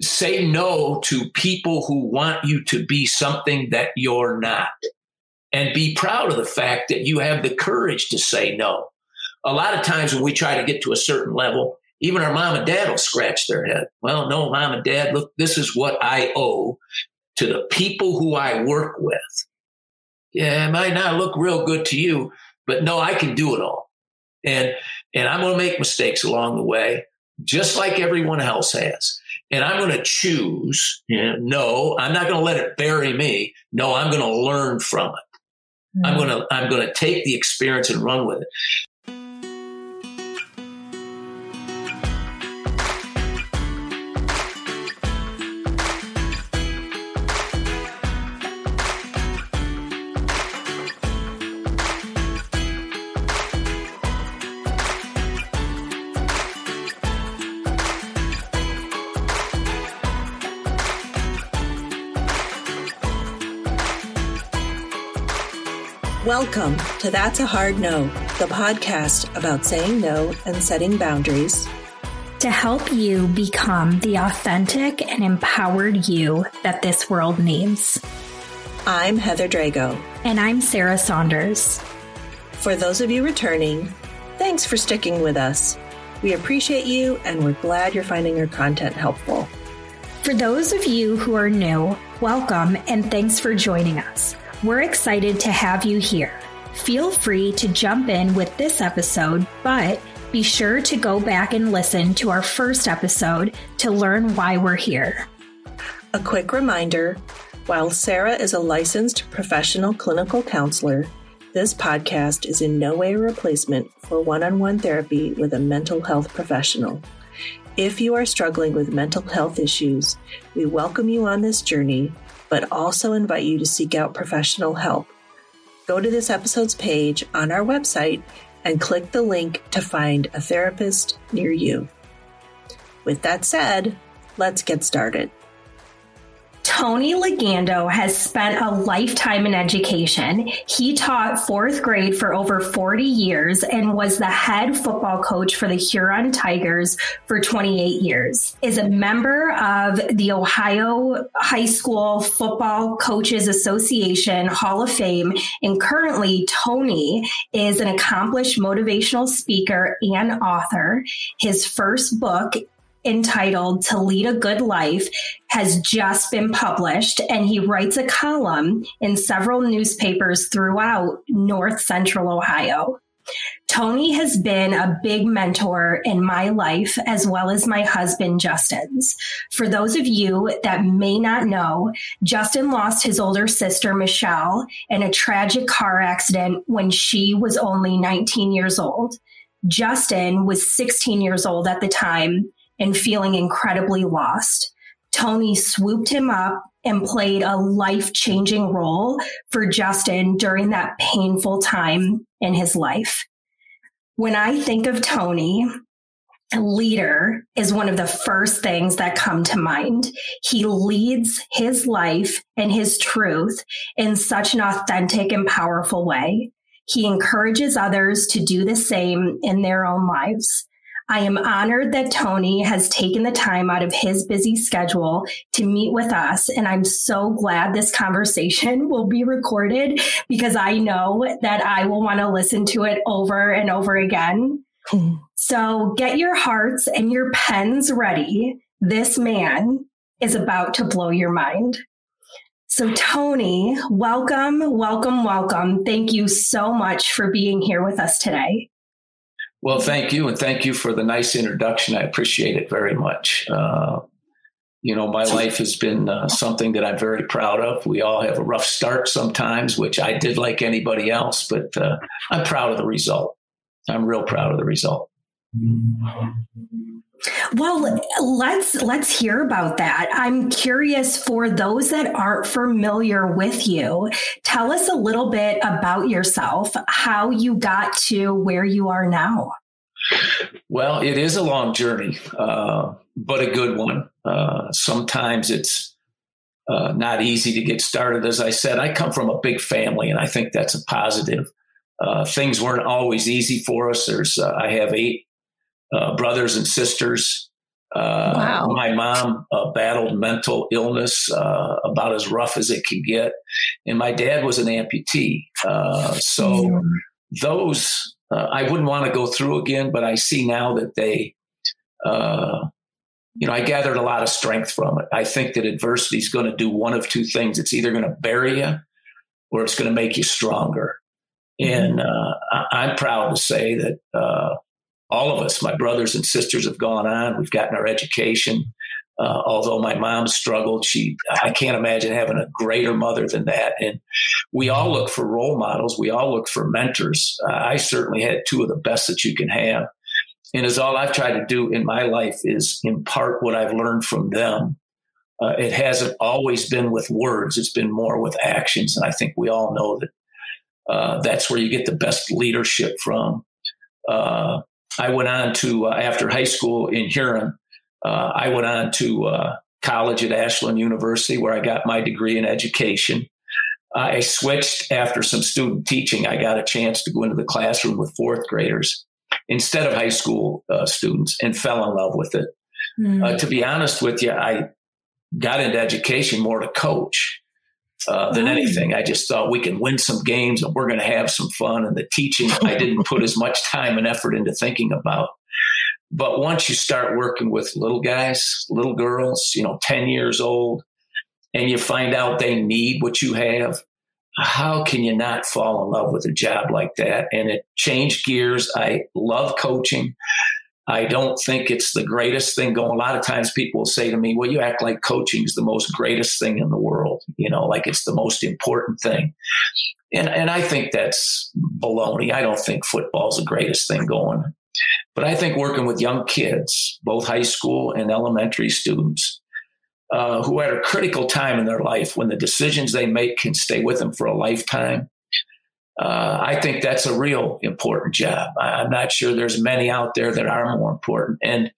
say no to people who want you to be something that you're not. And be proud of the fact that you have the courage to say no. A lot of times when we try to get to a certain level, even our mom and dad will scratch their head. Well, no, mom and dad, look, this is what I owe to the people who I work with. Yeah, it might not look real good to you, but no, I can do it all. And and I'm going to make mistakes along the way, just like everyone else has and I'm going to choose. You know, no, I'm not going to let it bury me. No, I'm going to learn from it. Mm-hmm. I'm going to I'm going to take the experience and run with it. Welcome to That's a Hard No, the podcast about saying no and setting boundaries to help you become the authentic and empowered you that this world needs. I'm Heather Drago. And I'm Sarah Saunders. For those of you returning, thanks for sticking with us. We appreciate you and we're glad you're finding our content helpful. For those of you who are new, welcome and thanks for joining us. We're excited to have you here. Feel free to jump in with this episode, but be sure to go back and listen to our first episode to learn why we're here. A quick reminder while Sarah is a licensed professional clinical counselor, this podcast is in no way a replacement for one on one therapy with a mental health professional. If you are struggling with mental health issues, we welcome you on this journey but also invite you to seek out professional help. Go to this episode's page on our website and click the link to find a therapist near you. With that said, let's get started. Tony Legando has spent a lifetime in education. He taught fourth grade for over 40 years and was the head football coach for the Huron Tigers for 28 years. Is a member of the Ohio High School Football Coaches Association Hall of Fame. And currently, Tony is an accomplished motivational speaker and author. His first book entitled To Lead a Good Life has just been published, and he writes a column in several newspapers throughout North Central Ohio. Tony has been a big mentor in my life as well as my husband Justin's. For those of you that may not know, Justin lost his older sister Michelle in a tragic car accident when she was only 19 years old. Justin was 16 years old at the time and feeling incredibly lost. Tony swooped him up and played a life changing role for Justin during that painful time in his life. When I think of Tony, leader is one of the first things that come to mind. He leads his life and his truth in such an authentic and powerful way. He encourages others to do the same in their own lives. I am honored that Tony has taken the time out of his busy schedule to meet with us. And I'm so glad this conversation will be recorded because I know that I will want to listen to it over and over again. So get your hearts and your pens ready. This man is about to blow your mind. So, Tony, welcome, welcome, welcome. Thank you so much for being here with us today. Well, thank you. And thank you for the nice introduction. I appreciate it very much. Uh, you know, my life has been uh, something that I'm very proud of. We all have a rough start sometimes, which I did like anybody else, but uh, I'm proud of the result. I'm real proud of the result. Well, let's let's hear about that. I'm curious for those that aren't familiar with you. Tell us a little bit about yourself, how you got to where you are now. Well, it is a long journey, uh, but a good one. Uh, sometimes it's uh, not easy to get started. As I said, I come from a big family, and I think that's a positive. Uh, things weren't always easy for us. There's uh, I have eight uh, brothers and sisters. Uh, wow. My mom uh, battled mental illness uh, about as rough as it could get, and my dad was an amputee. Uh, so mm. those uh, I wouldn't want to go through again, but I see now that they, you know, I gathered a lot of strength from it. I think that adversity is going to do one of two things: it's either going to bury you, or it's going to make you stronger. Mm-hmm. And I- am proud to say that all of us, my brothers and sisters, have gone on. We've gotten our education. Uh, although my mom struggled, she I can't imagine having a greater mother than that. And we all look for role models. We all look for mentors. Uh, I certainly had two of the best that you can have. And as all I've tried to do in my life is impart what I've learned from them. Uh, it hasn't always been with words; it's been more with actions. And I think we all know that uh, that's where you get the best leadership from. Uh, I went on to, uh, after high school in Huron, uh, I went on to uh, college at Ashland University where I got my degree in education. I switched after some student teaching. I got a chance to go into the classroom with fourth graders instead of high school uh, students and fell in love with it. Mm. to be honest with you, I got into education more to coach. Uh, than anything. I just thought we can win some games and we're going to have some fun. And the teaching, I didn't put as much time and effort into thinking about. But once you start working with little guys, little girls, you know, 10 years old, and you find out they need what you have, how can you not fall in love with a job like that? And it changed gears. I love coaching. I don't think it's the greatest thing going. A lot of times people will say to me, well, you act like coaching is the most greatest thing in the world, you know, like it's the most important thing. And, and I think that's baloney. I don't think football is the greatest thing going. But I think working with young kids, both high school and elementary students, uh, who at a critical time in their life when the decisions they make can stay with them for a lifetime, uh, I think that's a real important job. I'm not sure there's many out there that are more important. And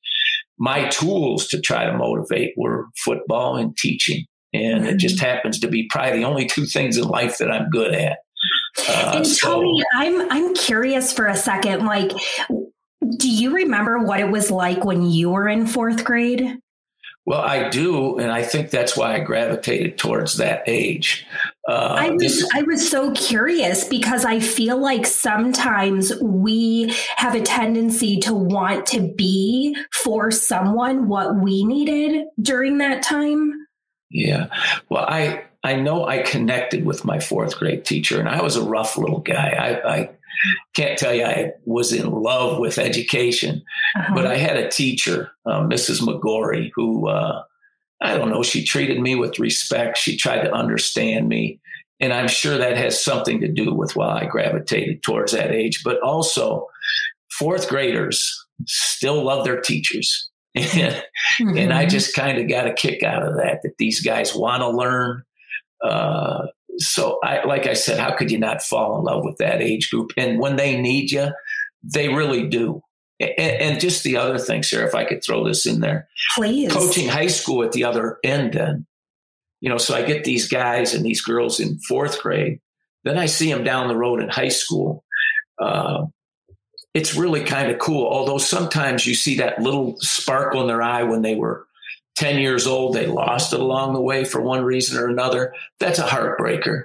my tools to try to motivate were football and teaching. And it just mm-hmm. happens to be probably the only two things in life that I'm good at. Uh, and so, Tony, I'm I'm curious for a second. Like, do you remember what it was like when you were in fourth grade? Well, I do, and I think that's why I gravitated towards that age. Uh, I was this- I was so curious because I feel like sometimes we have a tendency to want to be for someone what we needed during that time. Yeah. Well, I I know I connected with my fourth grade teacher, and I was a rough little guy. I, I can't tell you I was in love with education, uh-huh. but I had a teacher, uh, Mrs. McGorry, who uh, I don't know, she treated me with respect. She tried to understand me. And I'm sure that has something to do with why I gravitated towards that age. But also, fourth graders still love their teachers. And, mm-hmm. and I mm-hmm. just kind of got a kick out of that, that these guys want to learn. Uh, so I, like I said, how could you not fall in love with that age group? And when they need you, they really do. And, and just the other thing, Sarah, if I could throw this in there, please. Coaching high school at the other end, then, you know, so I get these guys and these girls in fourth grade. Then I see them down the road in high school. Uh, it's really kind of cool. Although sometimes you see that little sparkle in their eye when they were 10 years old, they lost it along the way for one reason or another. That's a heartbreaker.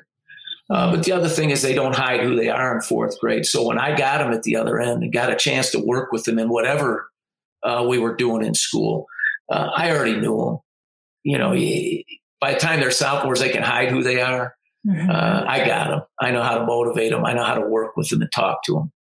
Uh, but the other thing is they don't hide who they are in fourth grade. So when I got them at the other end and got a chance to work with them in whatever uh, we were doing in school, uh, I already knew them. You know, by the time they're sophomores, they can hide who they are. Mm-hmm. Uh, I got them. I know how to motivate them. I know how to work with them and talk to them.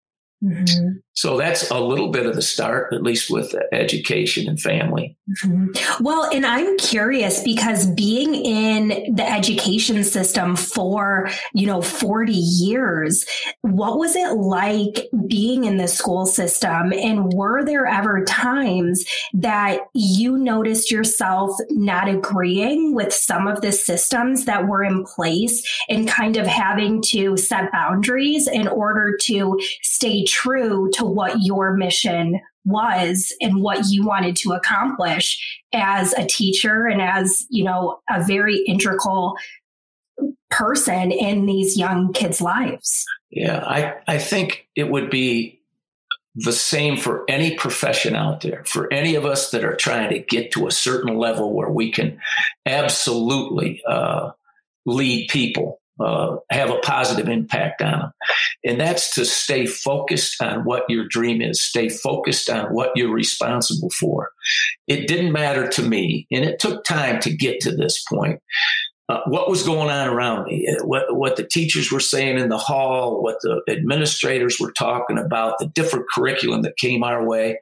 Mm-hmm. So that's a little bit of the start, at least with education and family. Mm-hmm. Well, and I'm curious because being in the education system for, you know, 40 years, what was it like being in the school system? And were there ever times that you noticed yourself not agreeing with some of the systems that were in place and kind of having to set boundaries in order to stay true to what your mission was and what you wanted to accomplish as a teacher and as, you know, a very integral person in these young kids' lives. Yeah, I, I think it would be the same for any profession out there, for any of us that are trying to get to a certain level where we can absolutely uh, lead people uh, have a positive impact on them. And that's to stay focused on what your dream is, stay focused on what you're responsible for. It didn't matter to me, and it took time to get to this point. Uh, what was going on around me, uh, what, what the teachers were saying in the hall, what the administrators were talking about, the different curriculum that came our way.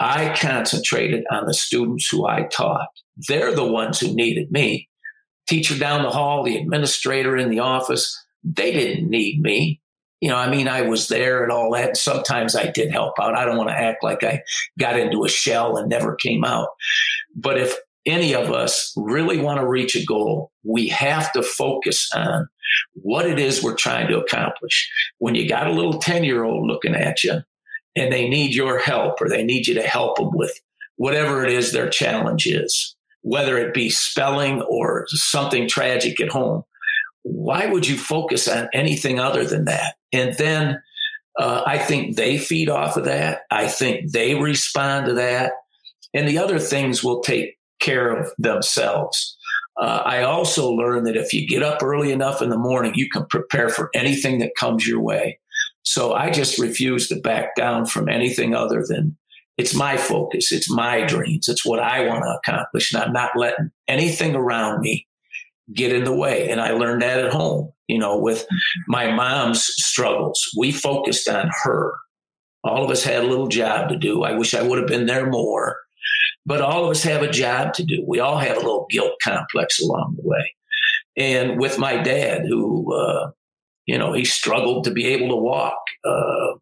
I concentrated on the students who I taught. They're the ones who needed me teacher down the hall, the administrator in the office, they didn't need me. You know, I mean, I was there and all that. Sometimes I did help out. I don't want to act like I got into a shell and never came out. But if any of us really want to reach a goal, we have to focus on what it is we're trying to accomplish. When you got a little 10 year old looking at you and they need your help or they need you to help them with whatever it is their challenge is, whether it be spelling or something tragic at home. Why would you focus on anything other than that? And then uh, I think they feed off of that. I think they respond to that. And the other things will take care of themselves. Uh, I also learned that if you get up early enough in the morning, you can prepare for anything that comes your way. So I just refuse to back down from anything other than it's my focus. It's my dreams. It's what I want to accomplish. And I'm not letting anything around me get in the way. And I learned that at home, you know, with my mom's struggles. We focused on her. All of us had a little job to do. I wish I would have been there more, but all of us have a job to do. We all have a little guilt complex along the way. And with my dad, who, uh, you know, he struggled to be able to walk. Uh,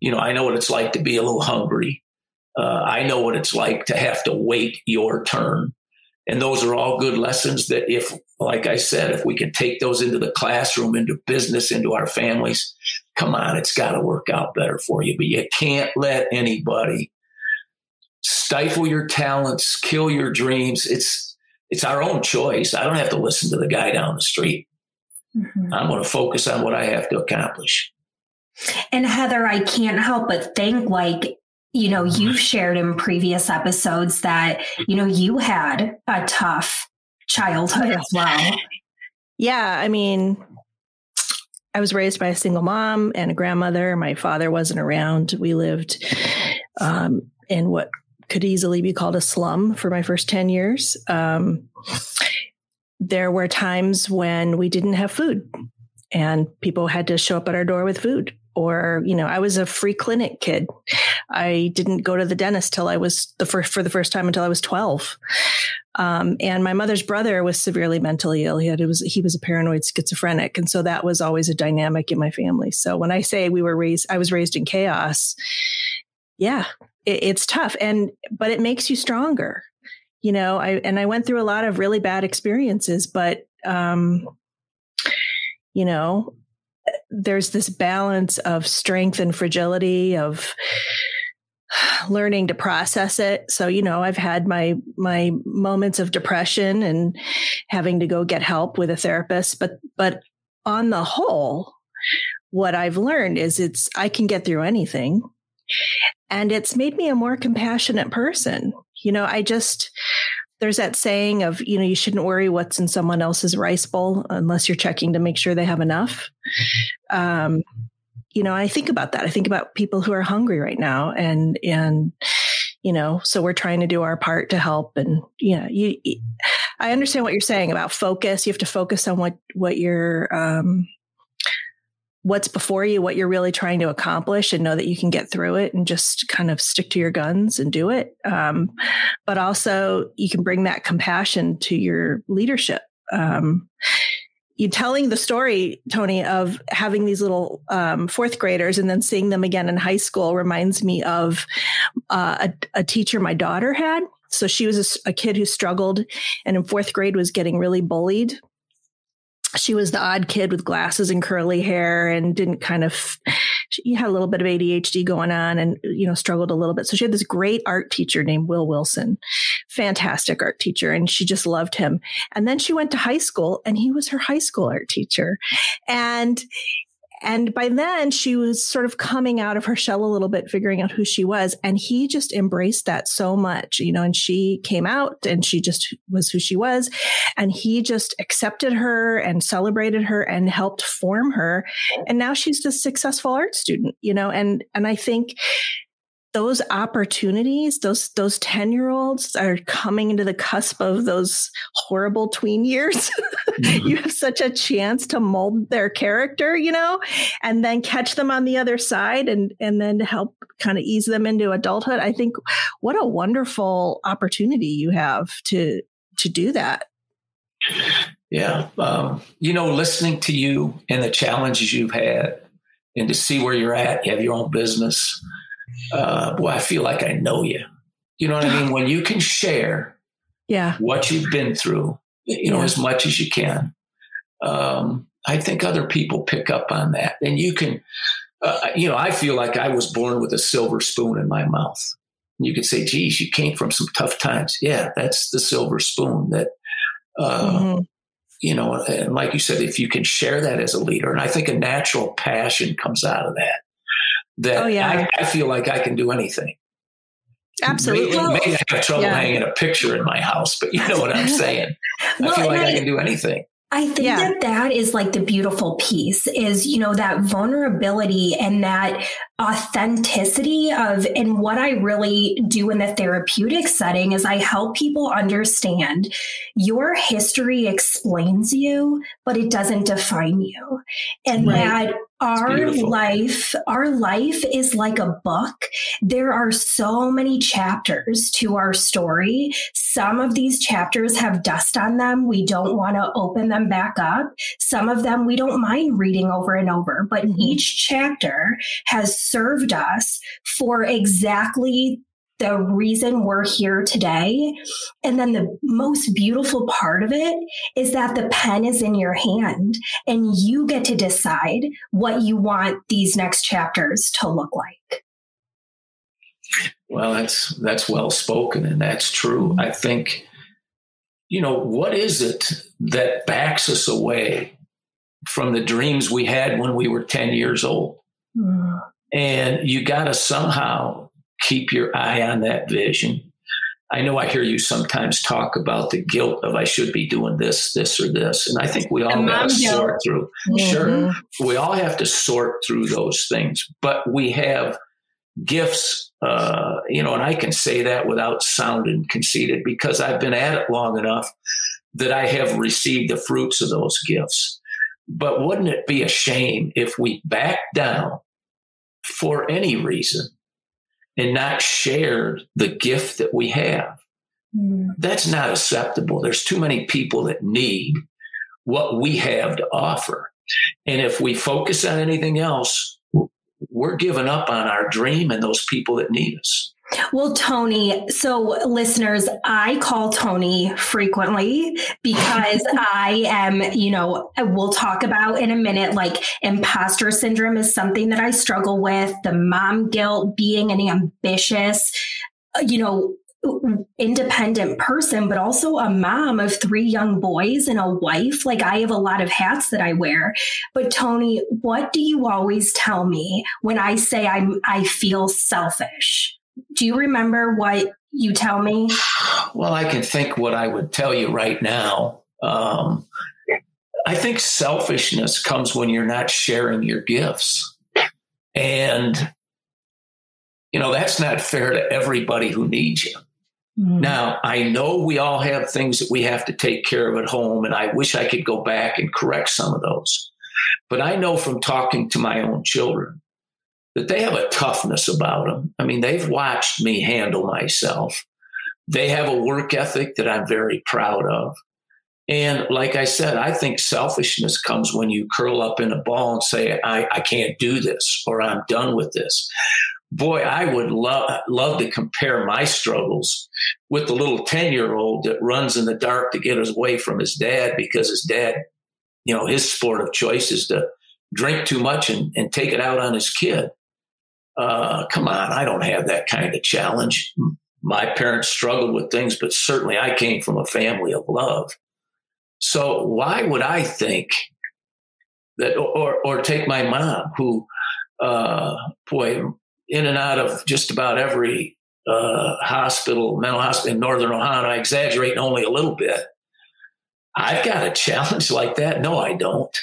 you know, I know what it's like to be a little hungry. Uh, I know what it's like to have to wait your turn. And those are all good lessons that, if, like I said, if we can take those into the classroom, into business, into our families, come on, it's got to work out better for you. But you can't let anybody stifle your talents, kill your dreams. It's it's our own choice. I don't have to listen to the guy down the street. Mm-hmm. I'm going to focus on what I have to accomplish. And Heather, I can't help but think like you know, you've shared in previous episodes that, you know, you had a tough childhood as well. Yeah. I mean, I was raised by a single mom and a grandmother. My father wasn't around. We lived um, in what could easily be called a slum for my first 10 years. Um, there were times when we didn't have food and people had to show up at our door with food or you know i was a free clinic kid. I didn't go to the dentist till i was the first for the first time until i was 12 um, and my mother's brother was severely mentally ill. He had was he was a paranoid schizophrenic. And so that was always a dynamic in my family. So when i say we were raised i was raised in chaos yeah it, it's tough. And but it makes you stronger. You know i and i went through a lot of really bad experiences but um you know there's this balance of strength and fragility of learning to process it. So you know i've had my my moments of depression and having to go get help with a therapist but but on the whole what i've learned is it's i can get through anything. And it's made me a more compassionate person. You know i just there's that saying of you know you shouldn't worry what's in someone else's rice bowl unless you're checking to make sure they have enough. Um, you know i think about that. I think about people who are hungry right now and and you know so we're trying to do our part to help and yeah you, you i understand what you're saying about focus. You have to focus on what what you're um, what's before you, what you're really trying to accomplish, and know that you can get through it and just kind of stick to your guns and do it. Um, but also, you can bring that compassion to your leadership. Um, you telling the story, Tony, of having these little um, fourth graders and then seeing them again in high school reminds me of uh, a, a, teacher my daughter had. So she was a, a kid who struggled and in fourth grade was getting really bullied she was the odd kid with glasses and curly hair and didn't kind of she had a little bit of ADHD going on and you know struggled a little bit. So she had this great art teacher named Will Wilson fantastic art teacher and she just loved him. And then she went to high school and he was her high school art teacher. And and by then she was sort of coming out of her shell a little bit, figuring out who she was. And he just embraced that so much, you know, and she came out and she just was who she was. And he just accepted her and celebrated her and helped form her. And now she's this successful art student, you know, and, and I think those opportunities, those those 10 year olds are coming into the cusp of those horrible tween years. Mm-hmm. you have such a chance to mold their character, you know, and then catch them on the other side and and then help kind of ease them into adulthood. I think what a wonderful opportunity you have to to do that. Yeah. Um, you know, listening to you and the challenges you've had and to see where you're at, you have your own business uh, boy, I feel like I know you. You know what I mean? When you can share yeah. what you've been through, you know, yeah. as much as you can, um, I think other people pick up on that. And you can, uh, you know, I feel like I was born with a silver spoon in my mouth. You could say, geez, you came from some tough times. Yeah, that's the silver spoon that, uh, mm-hmm. you know, and like you said, if you can share that as a leader, and I think a natural passion comes out of that that oh, yeah. I, I, feel like I can do anything. Absolutely. Maybe, maybe I have trouble yeah. hanging a picture in my house, but you know what I'm saying. well, I feel like I, I, can do anything. I think yeah. that that is like the beautiful piece is, you know, that vulnerability and that authenticity of, and what I really do in the therapeutic setting is I help people understand your history explains you, but it doesn't define you. And right. that our life our life is like a book there are so many chapters to our story some of these chapters have dust on them we don't want to open them back up some of them we don't mind reading over and over but mm-hmm. each chapter has served us for exactly the reason we're here today. And then the most beautiful part of it is that the pen is in your hand and you get to decide what you want these next chapters to look like. Well, that's that's well spoken and that's true. I think you know, what is it that backs us away from the dreams we had when we were 10 years old? Mm. And you got to somehow keep your eye on that vision. I know I hear you sometimes talk about the guilt of I should be doing this, this, or this. And I think we all got to sort through. Mm-hmm. Sure. We all have to sort through those things, but we have gifts, uh, you know, and I can say that without sounding conceited because I've been at it long enough that I have received the fruits of those gifts. But wouldn't it be a shame if we back down for any reason and not shared the gift that we have. Mm. That's not acceptable. There's too many people that need what we have to offer. And if we focus on anything else, we're giving up on our dream and those people that need us. Well, Tony, so listeners, I call Tony frequently because I am, you know, we'll talk about in a minute, like imposter syndrome is something that I struggle with, the mom guilt, being an ambitious, uh, you know, independent person, but also a mom of three young boys and a wife. Like I have a lot of hats that I wear. But Tony, what do you always tell me when I say I'm I feel selfish? Do you remember what you tell me? Well, I can think what I would tell you right now. Um, I think selfishness comes when you're not sharing your gifts. And, you know, that's not fair to everybody who needs you. Mm. Now, I know we all have things that we have to take care of at home, and I wish I could go back and correct some of those. but I know from talking to my own children that they have a toughness about them. I mean, they've watched me handle myself. They have a work ethic that I'm very proud of. And like I said, I think selfishness comes when you curl up in a ball and say, I, I can't do this or I'm done with this. Boy, I would love, love to compare my struggles with the little 10 year old that runs in the dark to get away from his dad because his dad, you know, his sport of choice is to drink too much and, and take it out on his kid. Uh, come on, I don't have that kind of challenge. My parents struggled with things, but certainly I came from a family of love. So why would I think that, or or take my mom, who, uh, boy, in and out of just about every uh, hospital, mental hospital in northern Ohio. I exaggerate only a little bit. I've got a challenge like that. No, I don't.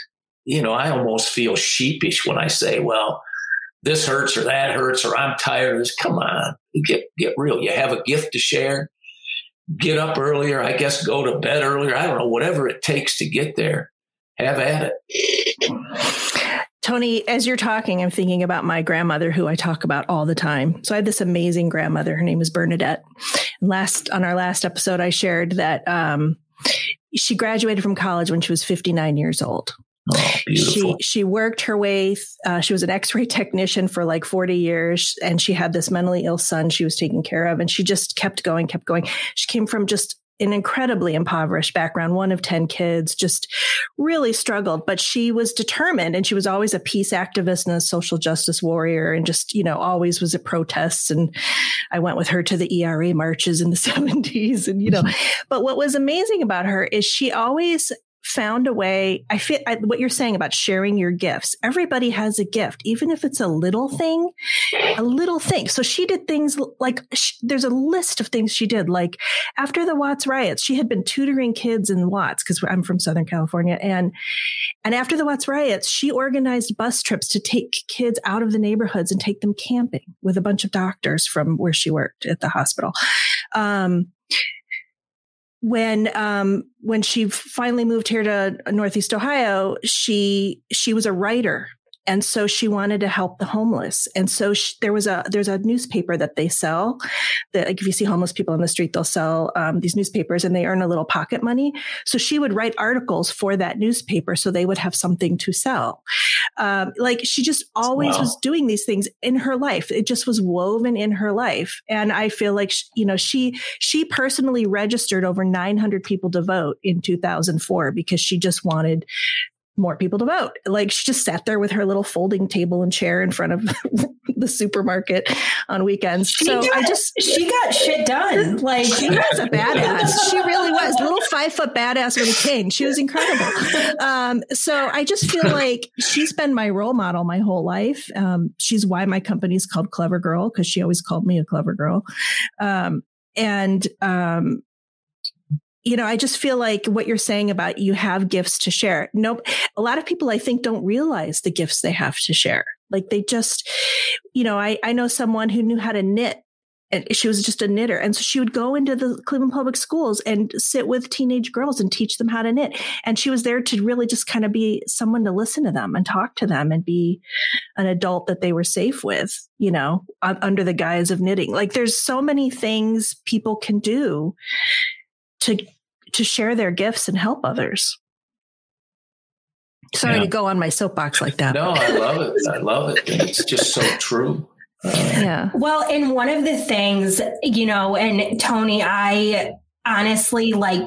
You know, I almost feel sheepish when I say, "Well, this hurts or that hurts or I'm tired this." Come on, get get real. You have a gift to share get up earlier, I guess go to bed earlier. I don't know, whatever it takes to get there, have at it. Tony, as you're talking, I'm thinking about my grandmother who I talk about all the time. So I had this amazing grandmother. Her name was Bernadette. And last on our last episode, I shared that um, she graduated from college when she was 59 years old. Oh, she she worked her way. Uh, she was an X-ray technician for like forty years, and she had this mentally ill son she was taking care of, and she just kept going, kept going. She came from just an incredibly impoverished background, one of 10 kids, just really struggled, but she was determined and she was always a peace activist and a social justice warrior and just, you know, always was at protests. And I went with her to the ERA marches in the 70s and, you know, but what was amazing about her is she always found a way. I feel I, what you're saying about sharing your gifts. Everybody has a gift, even if it's a little thing, a little thing. So she did things like there's a list of things she did. Like after the Watts riots, she had been tutoring kids in Watts because I'm from Southern California, and and after the Watts riots, she organized bus trips to take kids out of the neighborhoods and take them camping with a bunch of doctors from where she worked at the hospital. Um, when um, when she finally moved here to Northeast Ohio, she she was a writer and so she wanted to help the homeless. And so she, there was a there's a newspaper that they sell that like if you see homeless people on the street they'll sell um, these newspapers and they earn a little pocket money. So she would write articles for that newspaper so they would have something to sell. Um, like she just always wow. was doing these things in her life. It just was woven in her life. And i feel like she, you know she she personally registered over 900 people to vote in 2004 because she just wanted more people to vote. Like she just sat there with her little folding table and chair in front of the supermarket on weekends. She so I just she got shit done. Like she was a badass. She really was a little five foot badass with a cane. She was incredible. Um, so I just feel like she's been my role model my whole life. Um, she's why my company is called Clever Girl because she always called me a clever girl. Um, and um, you know, I just feel like what you're saying about you have gifts to share. Nope. A lot of people I think don't realize the gifts they have to share. Like they just, you know, I, I know someone who knew how to knit and she was just a knitter. And so she would go into the Cleveland public schools and sit with teenage girls and teach them how to knit. And she was there to really just kind of be someone to listen to them and talk to them and be an adult that they were safe with, you know, under the guise of knitting. Like there's so many things people can do to to share their gifts and help others. Sorry yeah. to go on my soapbox like that. No, I love it. I love it. It's just so true. Uh, yeah. Well, and one of the things, you know, and Tony, I honestly like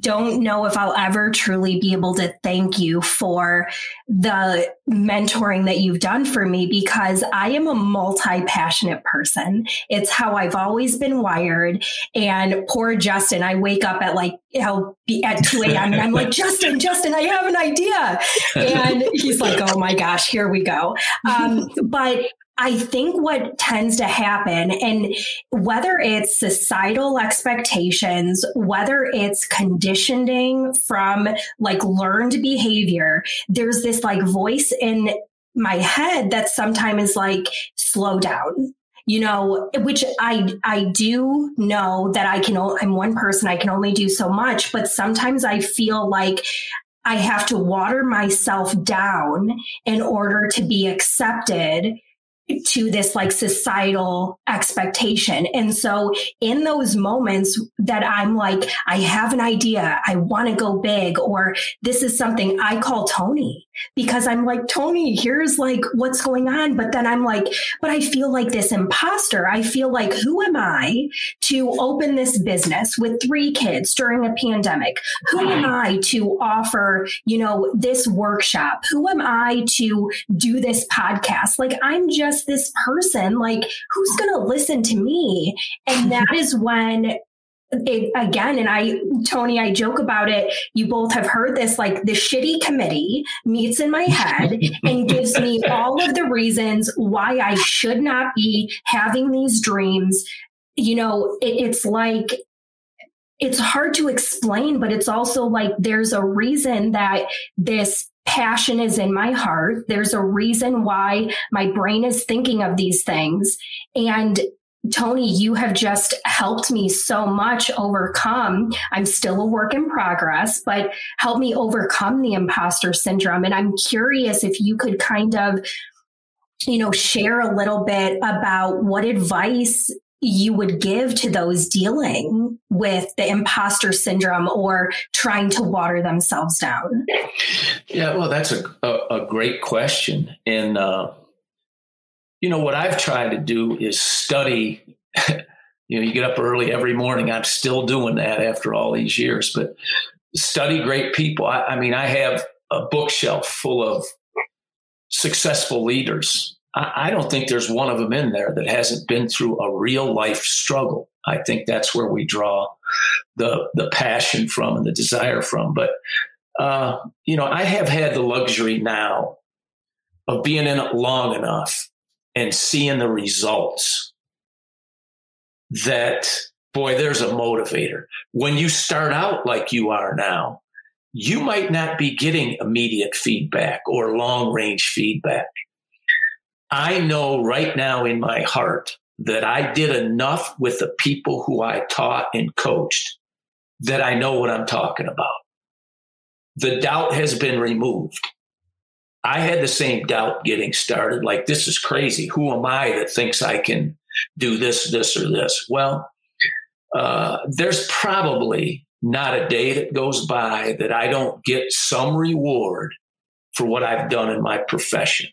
don't know if I'll ever truly be able to thank you for the mentoring that you've done for me because I am a multi passionate person. It's how I've always been wired. And poor Justin, I wake up at like, I'll be at 2 a.m. and I'm like, Justin, Justin, I have an idea. And he's like, oh my gosh, here we go. Um, but I think what tends to happen, and whether it's societal expectations, whether it's conditioning from like learned behavior, there's this like voice in my head that sometimes is like, slow down, you know which i i do know that i can i'm one person i can only do so much but sometimes i feel like I have to water myself down in order to be accepted to this like societal expectation. And so in those moments that I'm like, I have an idea, I want to go big, or this is something I call Tony because I'm like, Tony, here's like what's going on. But then I'm like, but I feel like this imposter. I feel like, who am I to open this business with three kids during a pandemic? Who am I to offer, you know, this workshop? Who am I to do this podcast? Like, I'm just this person. Like, who's going to listen to me? And that is when it, again, and I, Tony, I joke about it. You both have heard this like the shitty committee meets in my head and gives me all of the reasons why I should not be having these dreams. You know, it, it's like, it's hard to explain, but it's also like there's a reason that this passion is in my heart. There's a reason why my brain is thinking of these things. And Tony, you have just helped me so much overcome. I'm still a work in progress, but help me overcome the imposter syndrome. And I'm curious if you could kind of, you know, share a little bit about what advice you would give to those dealing with the imposter syndrome or trying to water themselves down? Yeah, well, that's a, a, a great question. And, uh, you know, what I've tried to do is study. you know, you get up early every morning. I'm still doing that after all these years, but study great people. I, I mean, I have a bookshelf full of successful leaders. I, I don't think there's one of them in there that hasn't been through a real life struggle. I think that's where we draw the the passion from and the desire from. But uh, you know, I have had the luxury now of being in it long enough and seeing the results that boy there's a motivator. When you start out like you are now you might not be getting immediate feedback or long range feedback. I know right now in my heart that i did enough with the people who i taught and coached that i know what i'm talking about. The doubt has been removed I had the same doubt getting started. Like, this is crazy. Who am I that thinks I can do this, this, or this? Well, uh, there's probably not a day that goes by that I don't get some reward for what I've done in my profession.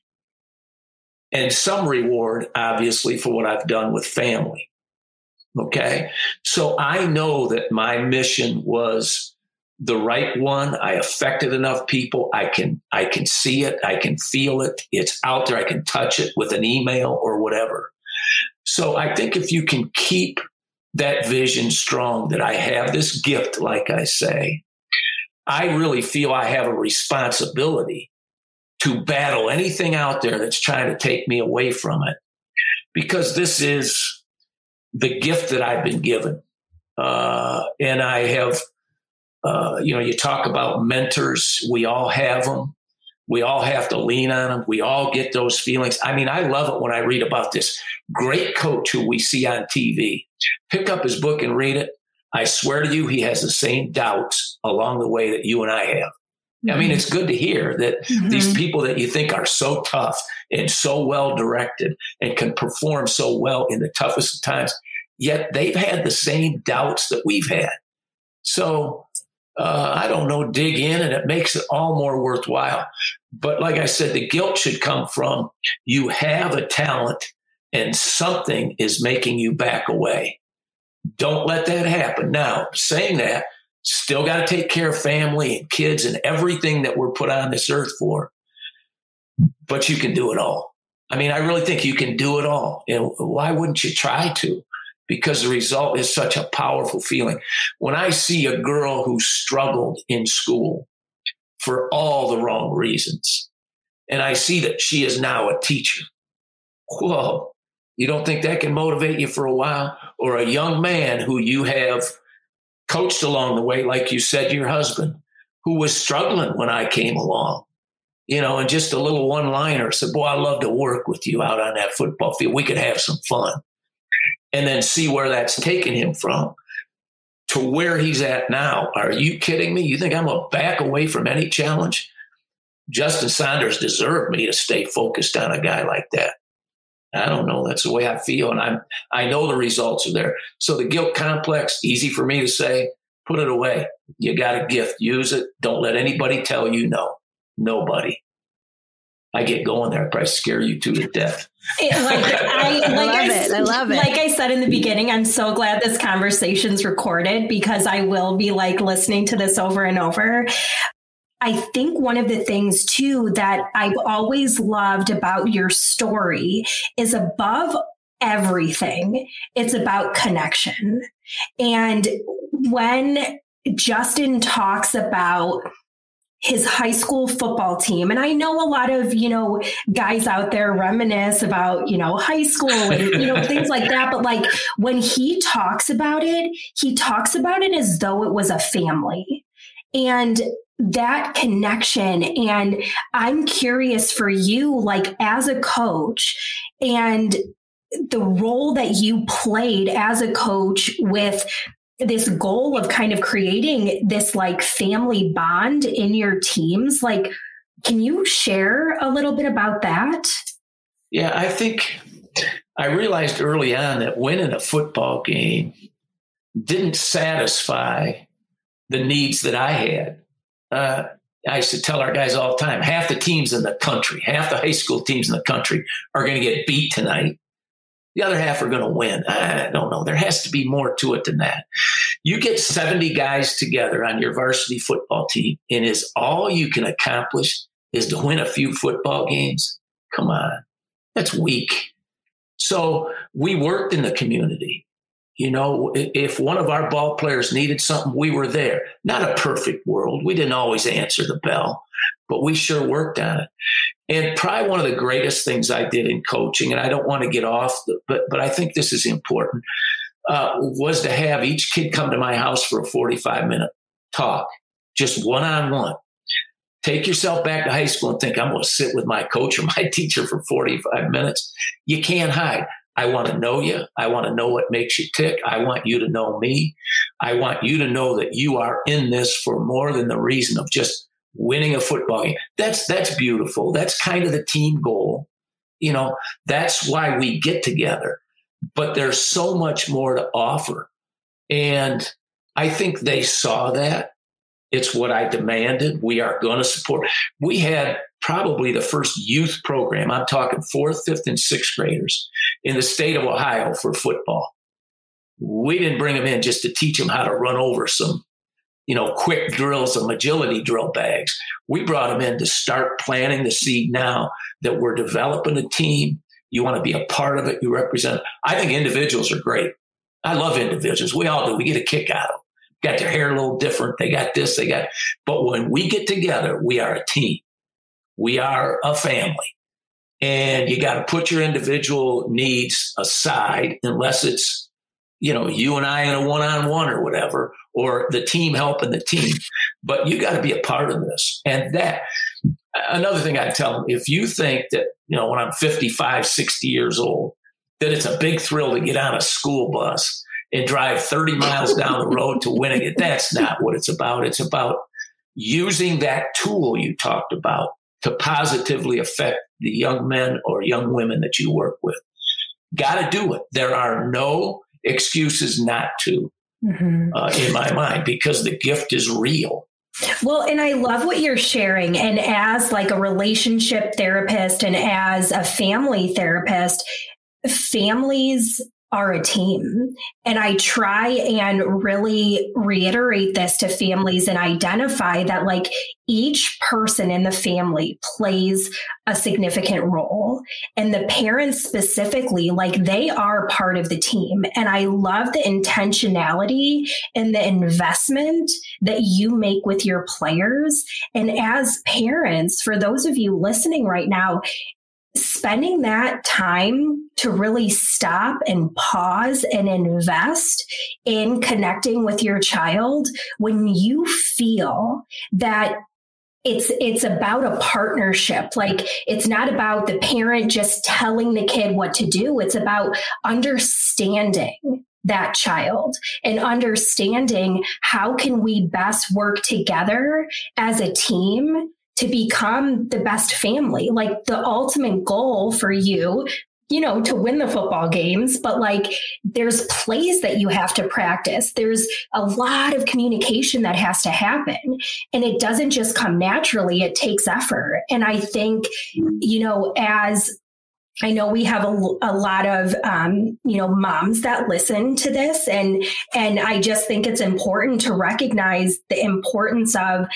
And some reward, obviously, for what I've done with family. Okay. So I know that my mission was the right one. I affected enough people. I can, I can see it. I can feel it. It's out there. I can touch it with an email or whatever. So I think if you can keep that vision strong that I have this gift, like I say, I really feel I have a responsibility to battle anything out there that's trying to take me away from it because this is the gift that I've been given. Uh, and I have uh, you know, you talk about mentors. We all have them. We all have to lean on them. We all get those feelings. I mean, I love it when I read about this great coach who we see on TV. Pick up his book and read it. I swear to you, he has the same doubts along the way that you and I have. Mm-hmm. I mean, it's good to hear that mm-hmm. these people that you think are so tough and so well directed and can perform so well in the toughest of times, yet they've had the same doubts that we've had. So uh, I don't know, dig in and it makes it all more worthwhile. But like I said, the guilt should come from you have a talent and something is making you back away. Don't let that happen. Now, saying that, still got to take care of family and kids and everything that we're put on this earth for. But you can do it all. I mean, I really think you can do it all. And why wouldn't you try to? Because the result is such a powerful feeling. When I see a girl who struggled in school for all the wrong reasons, and I see that she is now a teacher, whoa, you don't think that can motivate you for a while? Or a young man who you have coached along the way, like you said, your husband, who was struggling when I came along. You know, and just a little one liner said, Boy, I love to work with you out on that football field. We could have some fun and then see where that's taken him from. to where he's at now. Are you kidding me? You think I'm going to back away from any challenge? Justin Saunders deserved me to stay focused on a guy like that. I don't know. That's the way I feel. And I'm, I know the results are there. So the guilt complex, easy for me to say, put it away. You got a gift. Use it. Don't let anybody tell you no. Nobody. I get going there. I probably scare you two to death. It, like, I, like I love I, it. I love it. Like I said in the beginning, I'm so glad this conversation's recorded because I will be like listening to this over and over. I think one of the things too that I've always loved about your story is above everything, it's about connection. And when Justin talks about his high school football team. And I know a lot of, you know, guys out there reminisce about, you know, high school and, you know, things like that. But like when he talks about it, he talks about it as though it was a family. And that connection. And I'm curious for you, like as a coach and the role that you played as a coach with this goal of kind of creating this like family bond in your teams like can you share a little bit about that yeah i think i realized early on that winning a football game didn't satisfy the needs that i had uh, I used to tell our guys all the time half the teams in the country, half the high school teams in the country are going to get beat tonight. The other half are going to win. I don't know. There has to be more to it than that. You get 70 guys together on your varsity football team, and is all you can accomplish is to win a few football games? Come on. That's weak. So we worked in the community. You know, if one of our ball players needed something, we were there. Not a perfect world. We didn't always answer the bell, but we sure worked on it. And probably one of the greatest things I did in coaching, and I don't want to get off, the, but but I think this is important, uh, was to have each kid come to my house for a forty-five minute talk, just one on one. Take yourself back to high school and think I'm going to sit with my coach or my teacher for forty-five minutes. You can't hide. I want to know you. I want to know what makes you tick. I want you to know me. I want you to know that you are in this for more than the reason of just winning a football game. That's that's beautiful. That's kind of the team goal. You know, that's why we get together. But there's so much more to offer. And I think they saw that. It's what I demanded. We are going to support. We had probably the first youth program. I'm talking fourth, fifth, and sixth graders in the state of Ohio for football. We didn't bring them in just to teach them how to run over some, you know, quick drills, some agility drill bags. We brought them in to start planting the seed now that we're developing a team. You want to be a part of it. You represent. I think individuals are great. I love individuals. We all do. We get a kick out of them. Got their hair a little different. They got this. They got. But when we get together, we are a team. We are a family. And you got to put your individual needs aside unless it's, you know, you and I in a one on one or whatever, or the team helping the team. But you got to be a part of this. And that, another thing I tell them, if you think that, you know, when I'm 55, 60 years old, that it's a big thrill to get on a school bus and drive 30 miles down the road to winning it, that's not what it's about. It's about using that tool you talked about to positively affect the young men or young women that you work with. Got to do it. There are no excuses not to, mm-hmm. uh, in my mind, because the gift is real. Well, and I love what you're sharing. And as like a relationship therapist and as a family therapist, families are a team. And I try and really reiterate this to families and identify that like each person in the family plays a significant role. And the parents specifically, like they are part of the team. And I love the intentionality and the investment that you make with your players. And as parents, for those of you listening right now, spending that time to really stop and pause and invest in connecting with your child when you feel that it's it's about a partnership like it's not about the parent just telling the kid what to do it's about understanding that child and understanding how can we best work together as a team to become the best family. Like the ultimate goal for you you know, to win the football games, but like there's plays that you have to practice. There's a lot of communication that has to happen. And it doesn't just come naturally, it takes effort. And I think, you know, as I know we have a, a lot of um, you know moms that listen to this, and and I just think it's important to recognize the importance of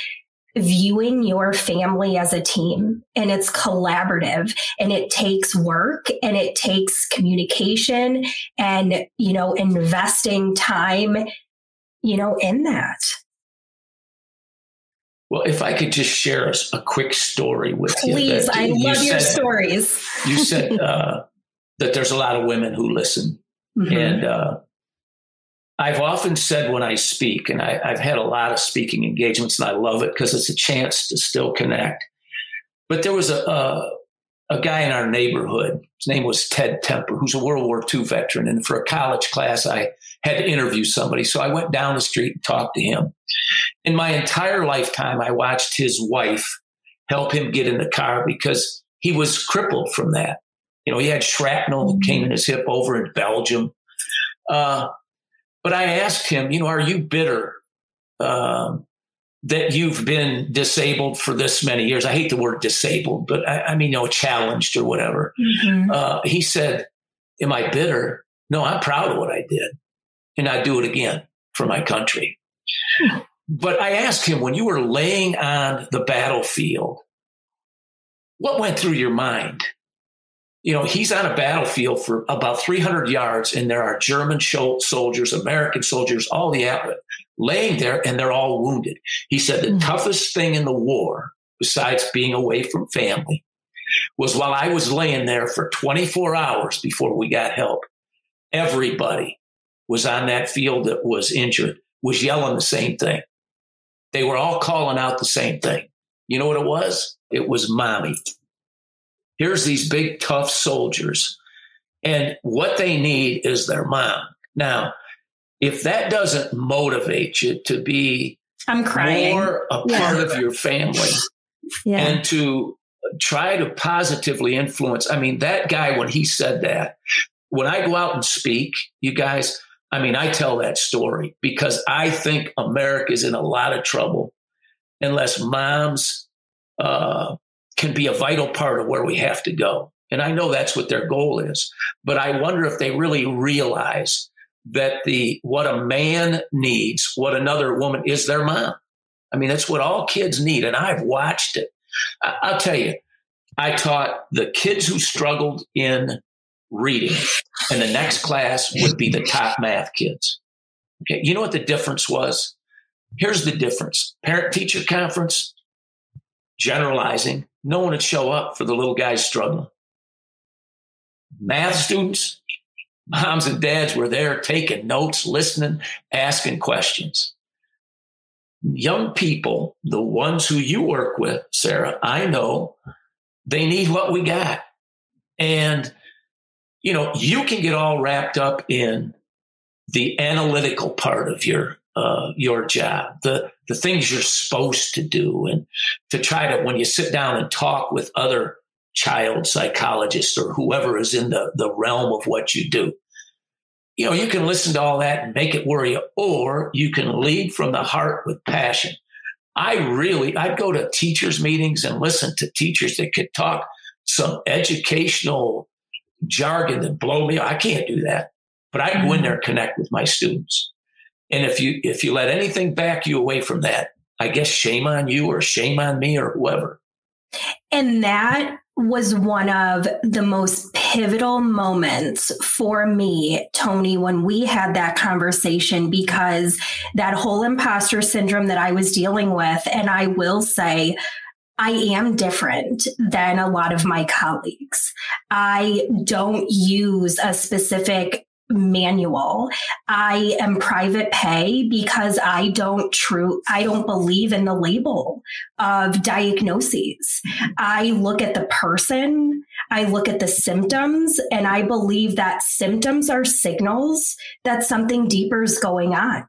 viewing your family as a team and it's collaborative and it takes work and it takes communication and you know investing time you know in that well, if I could just share a, a quick story with Please, you. Please, I you love said, your stories. you said uh, that there's a lot of women who listen. Mm-hmm. And uh, I've often said when I speak, and I, have had a lot of speaking engagements, and I love it because it's a chance to still connect. But there was a, a, a guy in our neighborhood. His name was Ted Temper, who's a World War II veteran. And for a college class, I had to interview somebody. So I went down the street and talked to him. In my entire lifetime, I watched his wife help him get in the car because he was crippled from that. You know, he had shrapnel that came in his hip over in Belgium. Uh, but I asked him, you know, are you bitter uh, that you've been disabled for this many years? I hate the word disabled, but I, I mean, you know, challenged or whatever. Mm-hmm. Uh, he said, Am I bitter? No, I'm proud of what I did and I'd do it again for my country. But I asked him, when you were laying on the battlefield, what went through your mind? You know, he's on a battlefield for about 300 yards, and there are German soldiers, American soldiers, all the outlet laying there, and they're all wounded. He said the mm-hmm. toughest thing in the war, besides being away from family, was while I was laying there for 24 hours before we got help, everybody was on that field that was injured was yelling the same thing. They were all calling out the same thing. You know what it was? It was mommy. Here's these big, tough soldiers, and what they need is their mom. Now, if that doesn't motivate you to be I'm crying. more a yeah. part of your family yeah. and to try to positively influence. I mean, that guy, when he said that, when I go out and speak, you guys, I mean, I tell that story because I think America's in a lot of trouble unless moms uh, can be a vital part of where we have to go. And I know that's what their goal is, but I wonder if they really realize that the what a man needs, what another woman is their mom. I mean, that's what all kids need, and I've watched it. I'll tell you, I taught the kids who struggled in reading, and the next class would be the top math kids. Okay, you know what the difference was? Here's the difference parent teacher conference, generalizing, no one would show up for the little guys struggling. Math students, moms and dads were there taking notes, listening, asking questions. Young people, the ones who you work with, Sarah, I know they need what we got. And you know, you can get all wrapped up in the analytical part of your uh, your job, the the things you're supposed to do, and to try to when you sit down and talk with other child psychologists or whoever is in the the realm of what you do. You know, you can listen to all that and make it worry you, or you can lead from the heart with passion. I really, I'd go to teachers' meetings and listen to teachers that could talk some educational jargon that blow me. Up. I can't do that, but I go in mm-hmm. there and connect with my students. And if you if you let anything back you away from that, I guess shame on you or shame on me or whoever. And that was one of the most pivotal moments for me, Tony, when we had that conversation, because that whole imposter syndrome that I was dealing with, and I will say, I am different than a lot of my colleagues. I don't use a specific manual. I am private pay because I don't true I don't believe in the label of diagnoses. I look at the person, I look at the symptoms, and I believe that symptoms are signals that something deeper is going on.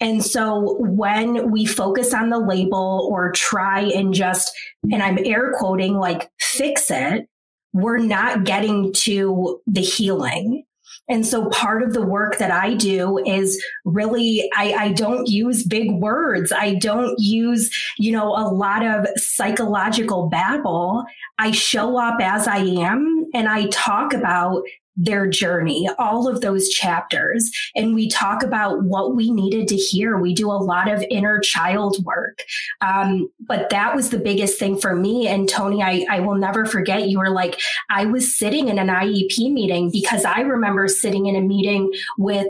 And so when we focus on the label or try and just, and I'm air quoting, like fix it, we're not getting to the healing. And so part of the work that I do is really, I, I, don't use big words. I don't use, you know, a lot of psychological babble. I show up as I am and I talk about their journey, all of those chapters. And we talk about what we needed to hear. We do a lot of inner child work. Um, but that was the biggest thing for me. And Tony, I, I will never forget you were like, I was sitting in an IEP meeting because I remember sitting in a meeting with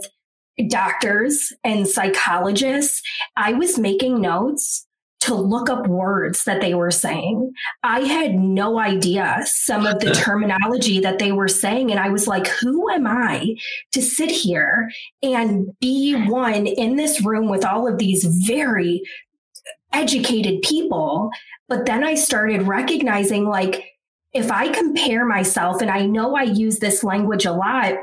doctors and psychologists. I was making notes to look up words that they were saying. I had no idea some of the terminology that they were saying. And I was like, who am I to sit here and be one in this room with all of these very educated people? But then I started recognizing, like, if I compare myself, and I know I use this language a lot,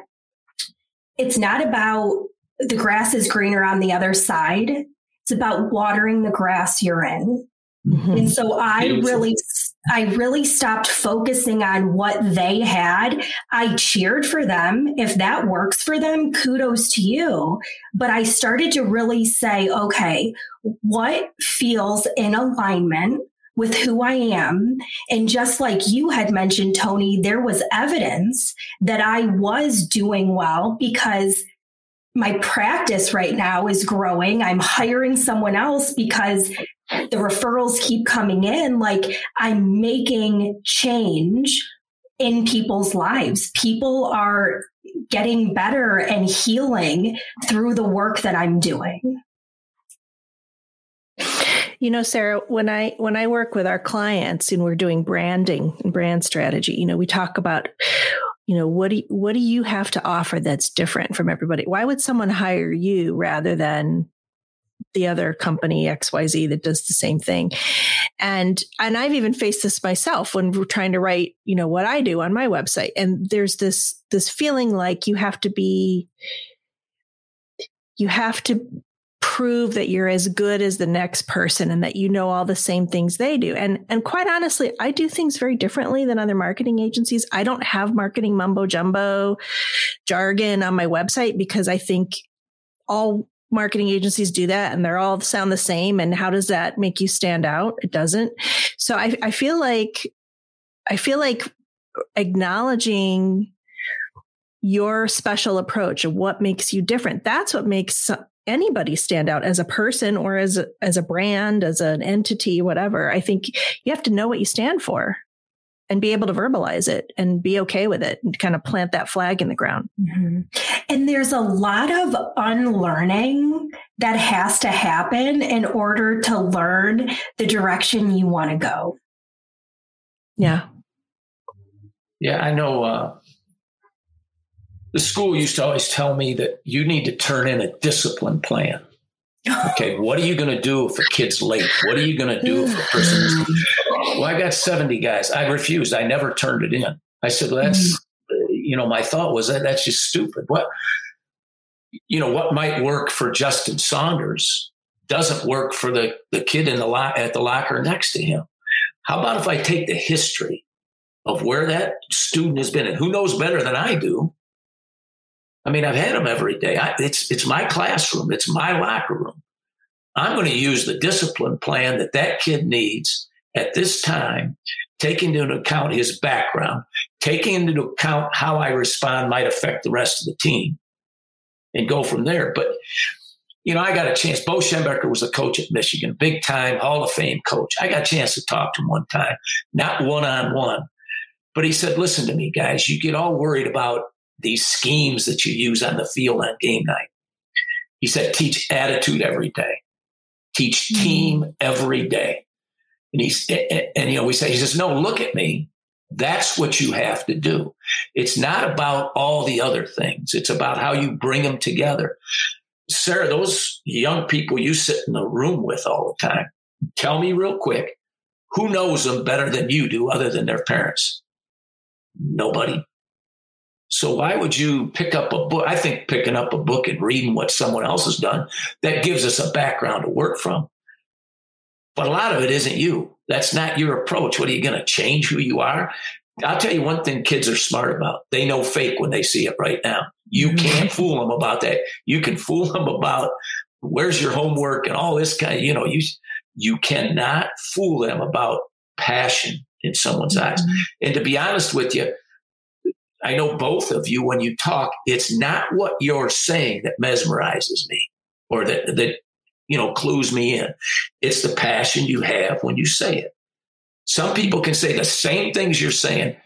it's not about the grass is greener on the other side it's about watering the grass you're in. Mm-hmm. And so I Beautiful. really I really stopped focusing on what they had. I cheered for them. If that works for them, kudos to you. But I started to really say, okay, what feels in alignment with who I am. And just like you had mentioned, Tony, there was evidence that I was doing well because my practice right now is growing. I'm hiring someone else because the referrals keep coming in. Like I'm making change in people's lives. People are getting better and healing through the work that I'm doing. You know, Sarah, when I when I work with our clients and we're doing branding and brand strategy, you know, we talk about you know what do you, what do you have to offer that's different from everybody? Why would someone hire you rather than the other company xyz that does the same thing? And and i've even faced this myself when we're trying to write you know what i do on my website. And there's this this feeling like you have to be you have to prove that you're as good as the next person and that you know all the same things they do. And and quite honestly, I do things very differently than other marketing agencies. I don't have marketing mumbo jumbo jargon on my website because I think all marketing agencies do that and they're all sound the same. And how does that make you stand out? It doesn't. So I, I feel like I feel like acknowledging your special approach of what makes you different. That's what makes anybody stand out as a person or as a, as a brand, as an entity, whatever. I think you have to know what you stand for and be able to verbalize it and be okay with it and kind of plant that flag in the ground. Mm-hmm. And there's a lot of unlearning that has to happen in order to learn the direction you want to go. Yeah. Yeah, I know uh, the school used to always tell me that you need to turn in a discipline plan. Okay, what are you going to do if a kid's late? What are you going to do if a person is? Well, I got 70 guys. I refused. I never turned it in. I said, well, that's, mm-hmm. you know, my thought was that that's just stupid. What, you know, what might work for Justin Saunders doesn't work for the, the kid in the lo- at the locker next to him. How about if I take the history of where that student has been and who knows better than I do? I mean, I've had them every day. I, it's it's my classroom. It's my locker room. I'm going to use the discipline plan that that kid needs at this time, taking into account his background, taking into account how I respond might affect the rest of the team, and go from there. But you know, I got a chance. Bo Schembechler was a coach at Michigan, big time Hall of Fame coach. I got a chance to talk to him one time, not one on one, but he said, "Listen to me, guys. You get all worried about these schemes that you use on the field on game night. He said, teach attitude every day, teach mm-hmm. team every day. And he's, and, you know, we say, he says, no, look at me. That's what you have to do. It's not about all the other things. It's about how you bring them together. Sarah, those young people you sit in the room with all the time, tell me real quick, who knows them better than you do other than their parents? Nobody. So why would you pick up a book? I think picking up a book and reading what someone else has done, that gives us a background to work from. But a lot of it isn't you. That's not your approach. What are you going to change who you are? I'll tell you one thing kids are smart about. They know fake when they see it right now. You mm-hmm. can't fool them about that. You can fool them about where's your homework and all this kind of, you know, you, you cannot fool them about passion in someone's eyes. Mm-hmm. And to be honest with you, I know both of you when you talk, it's not what you're saying that mesmerizes me or that, that, you know, clues me in. It's the passion you have when you say it. Some people can say the same things you're saying,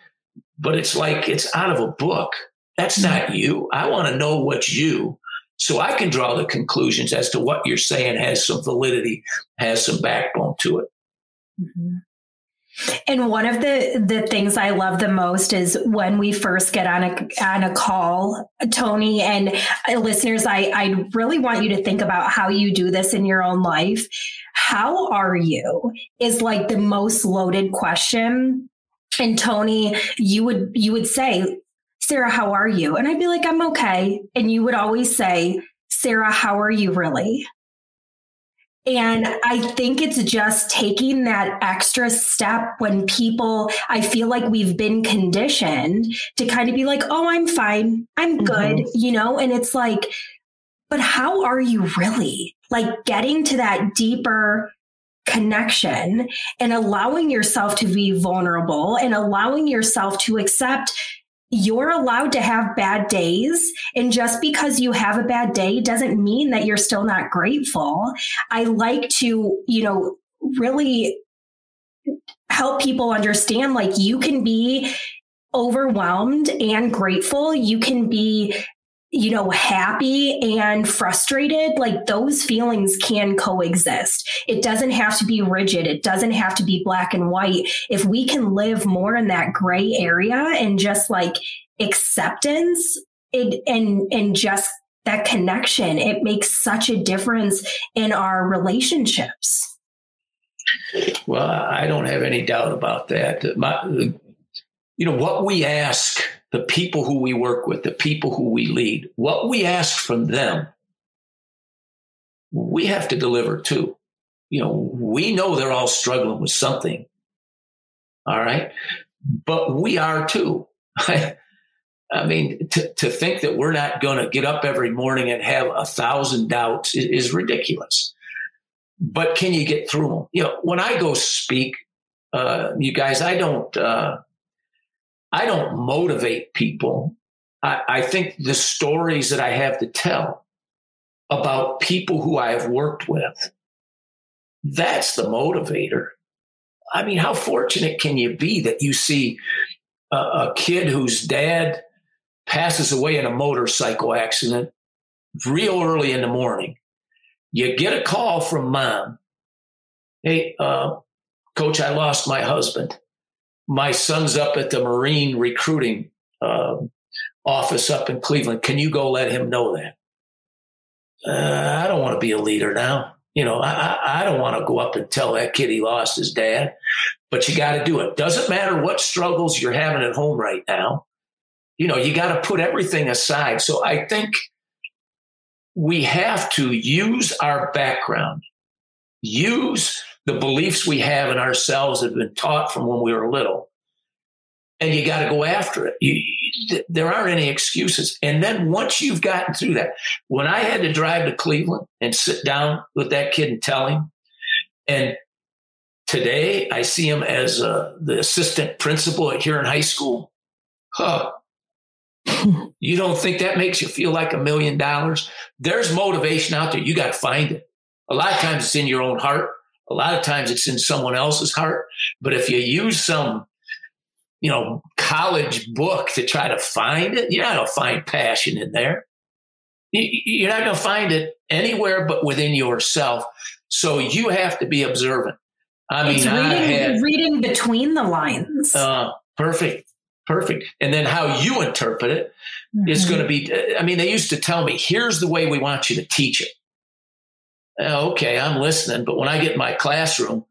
but it's like it's out of a book. That's not you. I want to know what's you so I can draw the conclusions as to what you're saying has some validity, has some backbone to it. Mm-hmm. And one of the the things I love the most is when we first get on a on a call, Tony and uh, listeners. I I really want you to think about how you do this in your own life. How are you? Is like the most loaded question. And Tony, you would you would say, Sarah, how are you? And I'd be like, I'm okay. And you would always say, Sarah, how are you really? And I think it's just taking that extra step when people, I feel like we've been conditioned to kind of be like, oh, I'm fine. I'm mm-hmm. good, mm-hmm. you know? And it's like, but how are you really? Like getting to that deeper connection and allowing yourself to be vulnerable and allowing yourself to accept you're allowed to have bad days. And just because you have a bad day doesn't mean that you're still not grateful. I like to, you know, really help people understand like you can be overwhelmed and grateful. You can be you know, happy and frustrated, like those feelings can coexist. It doesn't have to be rigid. It doesn't have to be black and white. If we can live more in that gray area and just like acceptance it, and, and just that connection, it makes such a difference in our relationships. Well, I don't have any doubt about that. My, you know, what we ask the people who we work with, the people who we lead, what we ask from them, we have to deliver too. You know, we know they're all struggling with something. All right. But we are too. I mean, to, to think that we're not going to get up every morning and have a thousand doubts is, is, ridiculous. But can you get through them? You know, when I go speak, uh, you guys, I don't, uh, I don't motivate people. I, I think the stories that I have to tell about people who I have worked with, that's the motivator. I mean, how fortunate can you be that you see a, a kid whose dad passes away in a motorcycle accident real early in the morning? You get a call from mom. Hey, uh, coach, I lost my husband my son's up at the Marine recruiting uh, office up in Cleveland. Can you go let him know that? Uh, I don't want to be a leader now. You know, I, I don't want to go up and tell that kid he lost his dad, but you got to do it. Doesn't matter what struggles you're having at home right now. You know, you got to put everything aside. So I think we have to use our background, use the beliefs we have in ourselves have been taught from when we were little. And you got to go after it. You, there aren't any excuses. And then once you've gotten through that, when I had to drive to Cleveland and sit down with that kid and tell him, and today I see him as uh, the assistant principal at Huron High School. Huh. you don't think that makes you feel like a million dollars? There's motivation out there. You got to find it. A lot of times it's in your own heart. A lot of times it's in someone else's heart. But if you use some, you know, college book to try to find it, you're not going to find passion in there. You're not going to find it anywhere but within yourself. So you have to be observant. I mean, it's reading, had, reading between the lines. Uh, Perfect. Perfect. And then how you interpret it mm-hmm. is going to be, I mean, they used to tell me, here's the way we want you to teach it. Oh, okay, I'm listening. But when I get in my classroom,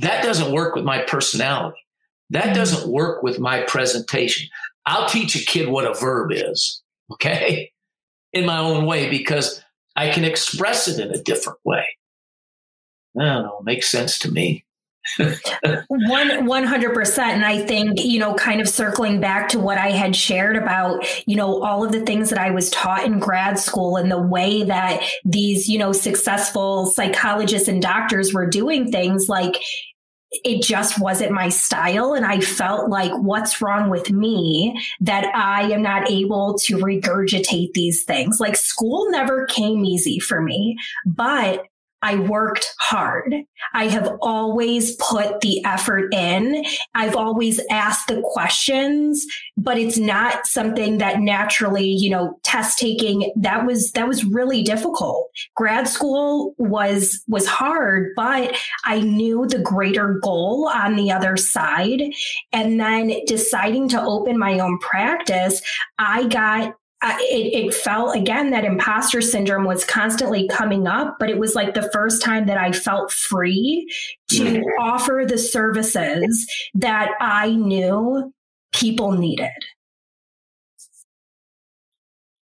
that doesn't work with my personality. That mm-hmm. doesn't work with my presentation. I'll teach a kid what a verb is, okay, in my own way because I can express it in a different way. I don't know, makes sense to me. One one hundred percent, and I think you know, kind of circling back to what I had shared about you know all of the things that I was taught in grad school and the way that these you know successful psychologists and doctors were doing things like it just wasn't my style. And I felt like, what's wrong with me that I am not able to regurgitate these things? Like, school never came easy for me, but I worked hard. I have always put the effort in. I've always asked the questions, but it's not something that naturally, you know, test taking that was that was really difficult. Grad school was was hard, but I knew the greater goal on the other side. And then deciding to open my own practice, I got it, it, felt again that imposter syndrome was constantly coming up, but it was like the first time that I felt free to mm-hmm. offer the services that I knew people needed.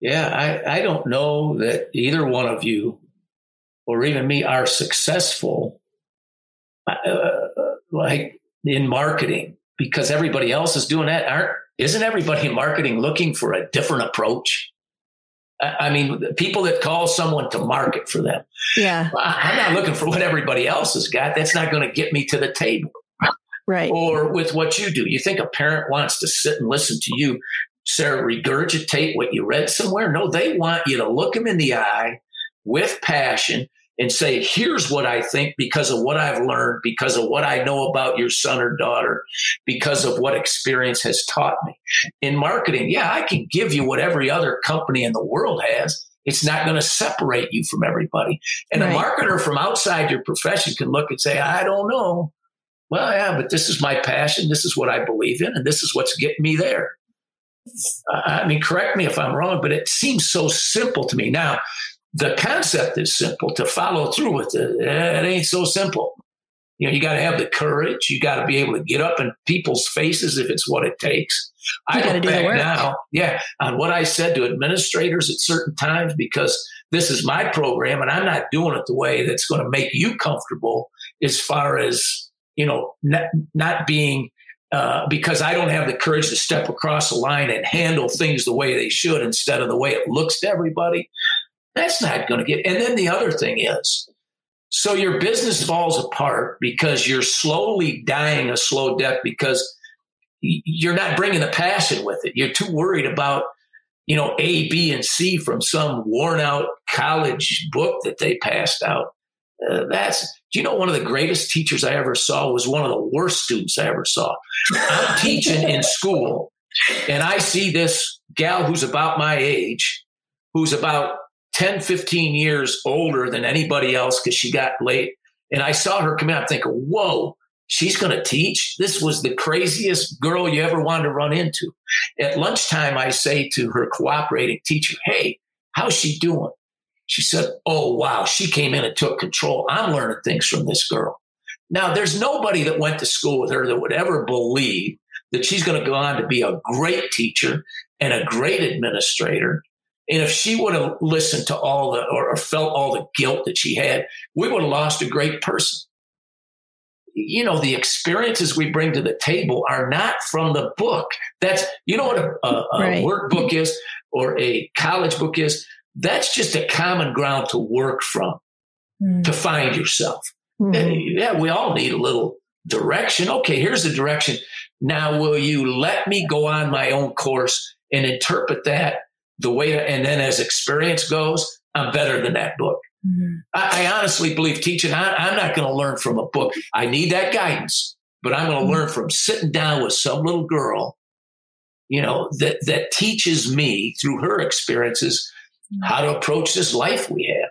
Yeah, I, I don't know that either one of you or even me are successful uh, like in marketing because everybody else is doing that. Aren't isn't everybody in marketing looking for a different approach? I mean, people that call someone to market for them. Yeah. I'm not looking for what everybody else has got. That's not going to get me to the table. Right. Or with what you do. You think a parent wants to sit and listen to you, Sarah, regurgitate what you read somewhere? No, they want you to look them in the eye with passion and say, here's what I think because of what I've learned, because of what I know about your son or daughter, because of what experience has taught me. In marketing, yeah, I can give you what every other company in the world has. It's not going to separate you from everybody. And right. a marketer from outside your profession can look and say, I don't know. Well, yeah, but this is my passion. This is what I believe in, and this is what's getting me there. I mean, correct me if I'm wrong, but it seems so simple to me. Now, the concept is simple to follow through with it. It ain't so simple. You know, you got to have the courage. You got to be able to get up in people's faces if it's what it takes. You I look do back now, yeah, on what I said to administrators at certain times because this is my program and I'm not doing it the way that's going to make you comfortable as far as, you know, not, not being uh, because I don't have the courage to step across the line and handle things the way they should instead of the way it looks to everybody. That's not going to get. And then the other thing is, so your business falls apart because you're slowly dying a slow death because you're not bringing the passion with it. You're too worried about, you know, A, B, and C from some worn out college book that they passed out. Uh, that's, do you know, one of the greatest teachers I ever saw was one of the worst students I ever saw. I'm teaching in school and I see this gal who's about my age, who's about 10, 15 years older than anybody else because she got late. And I saw her come in. I'm thinking, whoa, she's going to teach. This was the craziest girl you ever wanted to run into. At lunchtime, I say to her cooperating teacher, hey, how's she doing? She said, oh, wow, she came in and took control. I'm learning things from this girl. Now, there's nobody that went to school with her that would ever believe that she's going to go on to be a great teacher and a great administrator and if she would have listened to all the or felt all the guilt that she had, we would have lost a great person. You know, the experiences we bring to the table are not from the book. That's, you know what a, a, a right. workbook is or a college book is? That's just a common ground to work from, mm. to find yourself. Mm. Yeah, we all need a little direction. Okay, here's the direction. Now, will you let me go on my own course and interpret that the way, and then as experience goes, I'm better than that book. Mm-hmm. I, I, honestly believe teaching, I, am not going to learn from a book. I need that guidance, but I'm going to mm-hmm. learn from sitting down with some little girl, you know, that, that teaches me through her experiences mm-hmm. how to approach this life we have.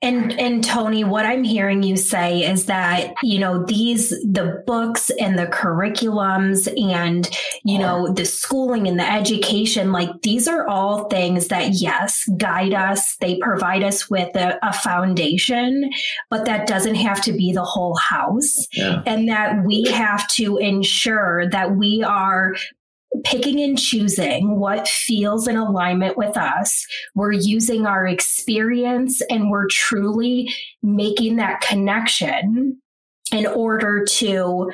And and Tony, what I'm hearing you say is that, you know, these the books and the curriculums and, you know, the schooling and the education, like these are all things that yes, guide us, they provide us with a, a foundation, but that doesn't have to be the whole house. Yeah. And that we have to ensure that we are picking and choosing what feels in alignment with us. We're using our experience and we're truly making that connection in order to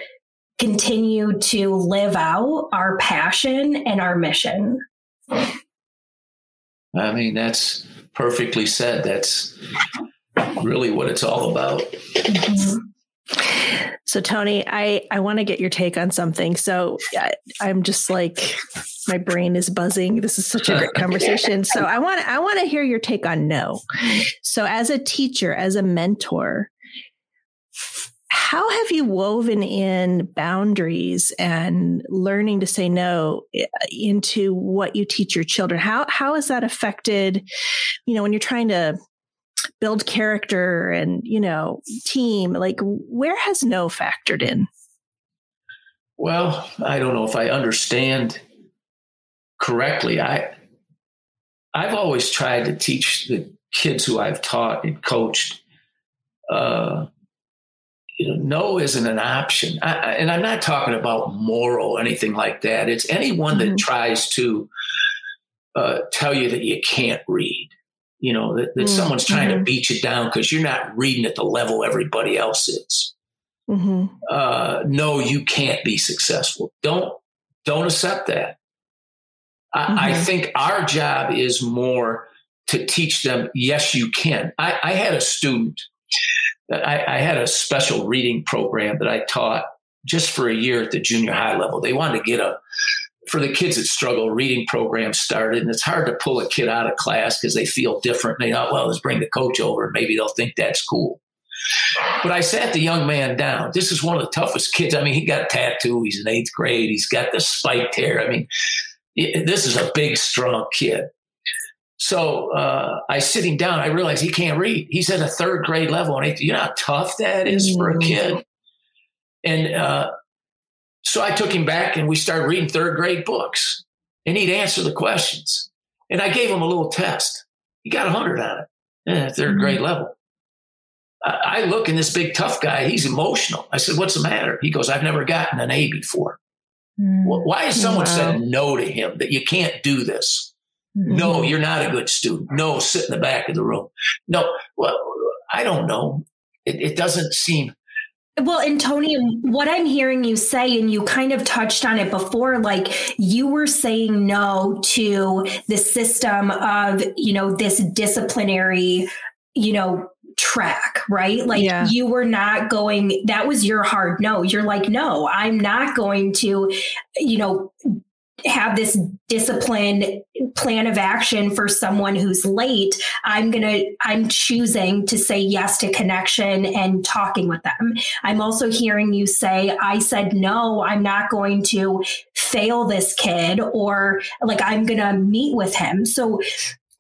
continue to live out our passion and our mission. I mean, that's perfectly said. That's really what it's all about. Mm-hmm. So Tony, I I want to get your take on something. So I, I'm just like my brain is buzzing. This is such a great conversation. So I want I want to hear your take on no. So as a teacher, as a mentor, how have you woven in boundaries and learning to say no eh, into what you teach your children? How how has that affected, you know, when you're trying to build character and you know team like where has no factored in well i don't know if i understand correctly i i've always tried to teach the kids who i've taught and coached uh you know, no isn't an option. I, and I'm not talking about moral or anything like that. It's anyone mm-hmm. that tries to uh, tell you that you can't read you know, that, that mm-hmm. someone's trying to beat you down because you're not reading at the level everybody else is. Mm-hmm. Uh, no, you can't be successful. Don't don't accept that. I, I, mm-hmm. think our job is more to teach them. Yes, you can. I, I had a student. I, I had a special reading program that I taught just for a year at the junior high level. They wanted to get a for the kids that struggle, reading programs started, and it's hard to pull a kid out of class because they feel different. They thought, well, let's bring the coach over, and maybe they'll think that's cool. But I sat the young man down. This is one of the toughest kids. I mean, he got a tattoo. He's in eighth grade. He's got the spiked hair. I mean, this is a big, strong kid. So uh, I sit him down. I realize he can't read. He's at a third grade level, and you know how tough that is for a mm. kid. And uh, so I took him back and we started reading third grade books and he'd answer the questions. And I gave him a little test. He got a 100 on it, yeah, 3rd mm-hmm. grade level. I, I look in this big tough guy, he's emotional. I said, What's the matter? He goes, I've never gotten an A before. Mm-hmm. Why has someone wow. said no to him that you can't do this? Mm-hmm. No, you're not a good student. No, sit in the back of the room. No, well, I don't know. It, it doesn't seem well, and Tony, what I'm hearing you say, and you kind of touched on it before, like you were saying no to the system of, you know, this disciplinary, you know, track, right? Like yeah. you were not going, that was your hard no. You're like, no, I'm not going to, you know, have this disciplined plan of action for someone who's late i'm going to i'm choosing to say yes to connection and talking with them. I'm also hearing you say i said no i'm not going to fail this kid or like i'm going to meet with him. So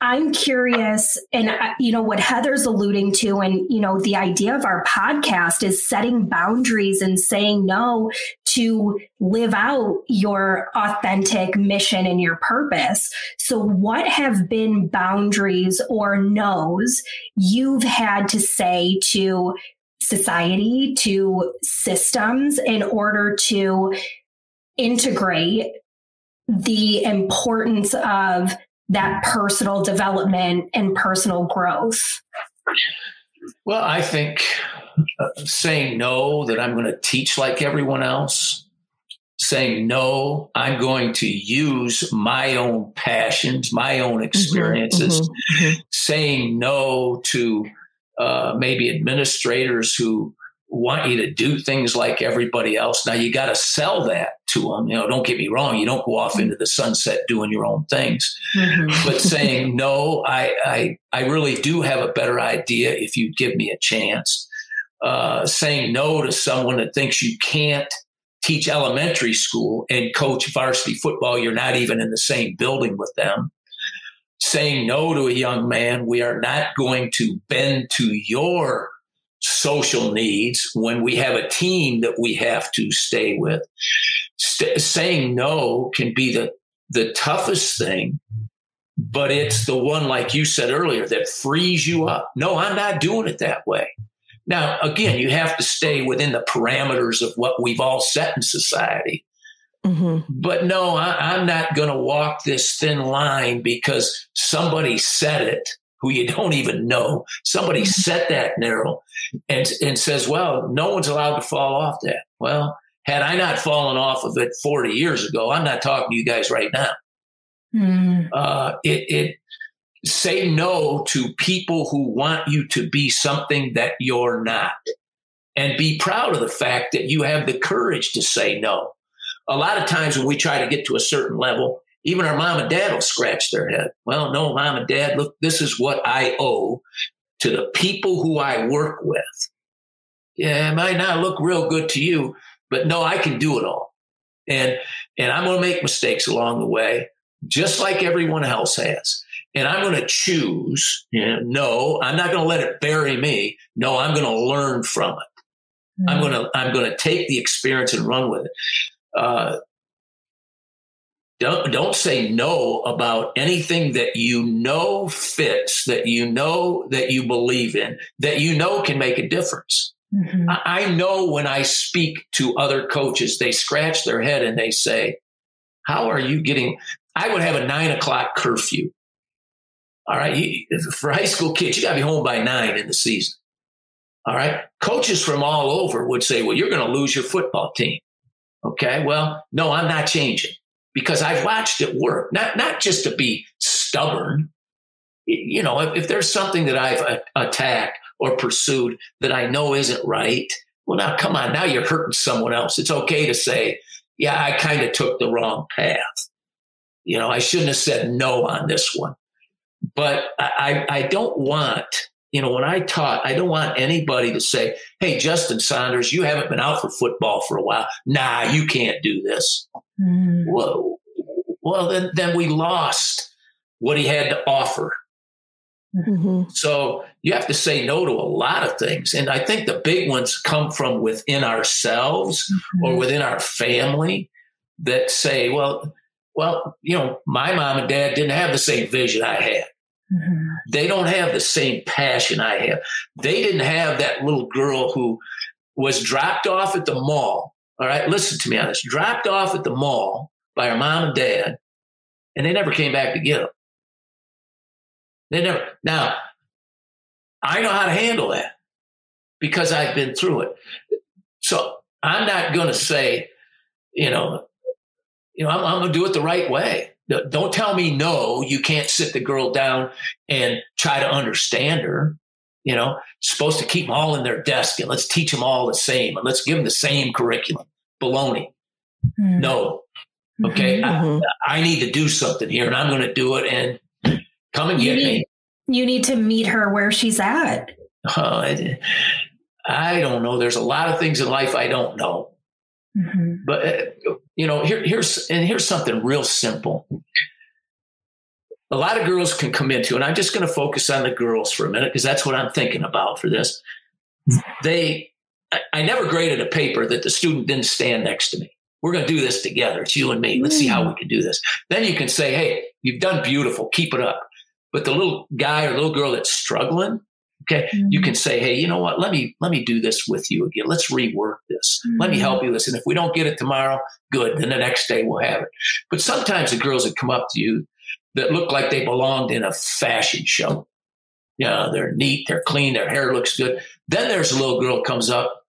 I'm curious, and uh, you know what Heather's alluding to, and you know the idea of our podcast is setting boundaries and saying no to live out your authentic mission and your purpose. So, what have been boundaries or no's you've had to say to society, to systems, in order to integrate the importance of that personal development and personal growth? Well, I think uh, saying no, that I'm going to teach like everyone else, saying no, I'm going to use my own passions, my own mm-hmm, experiences, mm-hmm, mm-hmm. saying no to uh, maybe administrators who want you to do things like everybody else. Now you got to sell that to them. You know, don't get me wrong. You don't go off into the sunset doing your own things, mm-hmm. but saying, no, I, I, I really do have a better idea if you give me a chance. Uh, saying no to someone that thinks you can't teach elementary school and coach varsity football. You're not even in the same building with them saying no to a young man. We are not going to bend to your social needs when we have a team that we have to stay with. St- saying no can be the, the toughest thing, but it's the one, like you said earlier, that frees you up. No, I'm not doing it that way. Now, again, you have to stay within the parameters of what we've all set in society. Mm-hmm. But no, I, am not going to walk this thin line because somebody said it who you don't even know. Somebody mm-hmm. set that narrow and, and says, well, no one's allowed to fall off that. Well, had I not fallen off of it 40 years ago, I'm not talking to you guys right now. Mm. Uh, it, it, say no to people who want you to be something that you're not and be proud of the fact that you have the courage to say no. A lot of times when we try to get to a certain level, even our mom and dad will scratch their head. Well, no, mom and dad, look, this is what I owe to the people who I work with. Yeah, it might not look real good to you, but no, I can do it all. And, and I'm going to make mistakes along the way, just like everyone else has and I'm going to choose. You know, no, I'm not going to let it bury me. No, I'm going to learn from it. Mm-hmm. I'm going to I'm going to take the experience and run with it. Uh, don't don't say no about anything that you know fits, that you know that you believe in, that you know can make a difference. Mm-hmm. I, I know when I speak to other coaches, they scratch their head and they say, "How are you getting?" I would have a nine o'clock curfew all right. For high school kids, you got to be home by nine in the season. All right. Coaches from all over would say, well, you're going to lose your football team. Okay. Well, no, I'm not changing because I've watched it work, not, not just to be stubborn. You know, if, if there's something that I've attacked or pursued that I know isn't right, well, now come on. Now you're hurting someone else. It's okay to say, yeah, I kind of took the wrong path. You know, I shouldn't have said no on this one. But I, I don't want, you know, when I taught, I don't want anybody to say, Hey, Justin Saunders, you haven't been out for football for a while. Nah, you can't do this. Mm. Well, well, then, then we lost what he had to offer. Mm-hmm. So you have to say no to a lot of things. And I think the big ones come from within ourselves mm-hmm. or within our family that say, well, well, you know, my mom and dad didn't have the same vision I had. Mm-hmm. They don't have the same passion I have. They didn't have that little girl who was dropped off at the mall. All right, listen to me on this. Dropped off at the mall by her mom and dad, and they never came back to get them. They never. Now, I know how to handle that because I've been through it. So I'm not going to say, you know, you know, I'm, I'm going to do it the right way. Don't tell me no, you can't sit the girl down and try to understand her. You know, supposed to keep them all in their desk and let's teach them all the same and let's give them the same curriculum. Baloney. Mm-hmm. No. Okay. Mm-hmm. I, I, need to do something here and I'm going to do it and come and get you need, me. You need to meet her where she's at. Uh, I, I don't know. There's a lot of things in life I don't know. Mm-hmm. But uh, you know, here, here's and here's something real simple. A lot of girls can come into, and I'm just going to focus on the girls for a minute because that's what I'm thinking about for this. They, I, I, never graded a paper that the student didn't stand next to me. We're going to do this together. It's you and me. Let's see how we can do this. Then you can say, "Hey, you've done beautiful. Keep it up." But the little guy or little girl that's struggling, Okay. Mm-hmm. You can say, Hey, you know what? Let me, let me do this with you again. Let's rework this. Mm-hmm. Let me help you this. And if we don't get it tomorrow, good. Then the next day we'll have it. But sometimes the girls that come up to you that look like they belonged in a fashion show. You know, they're neat, they're clean, their hair looks good. Then there's a little girl comes up.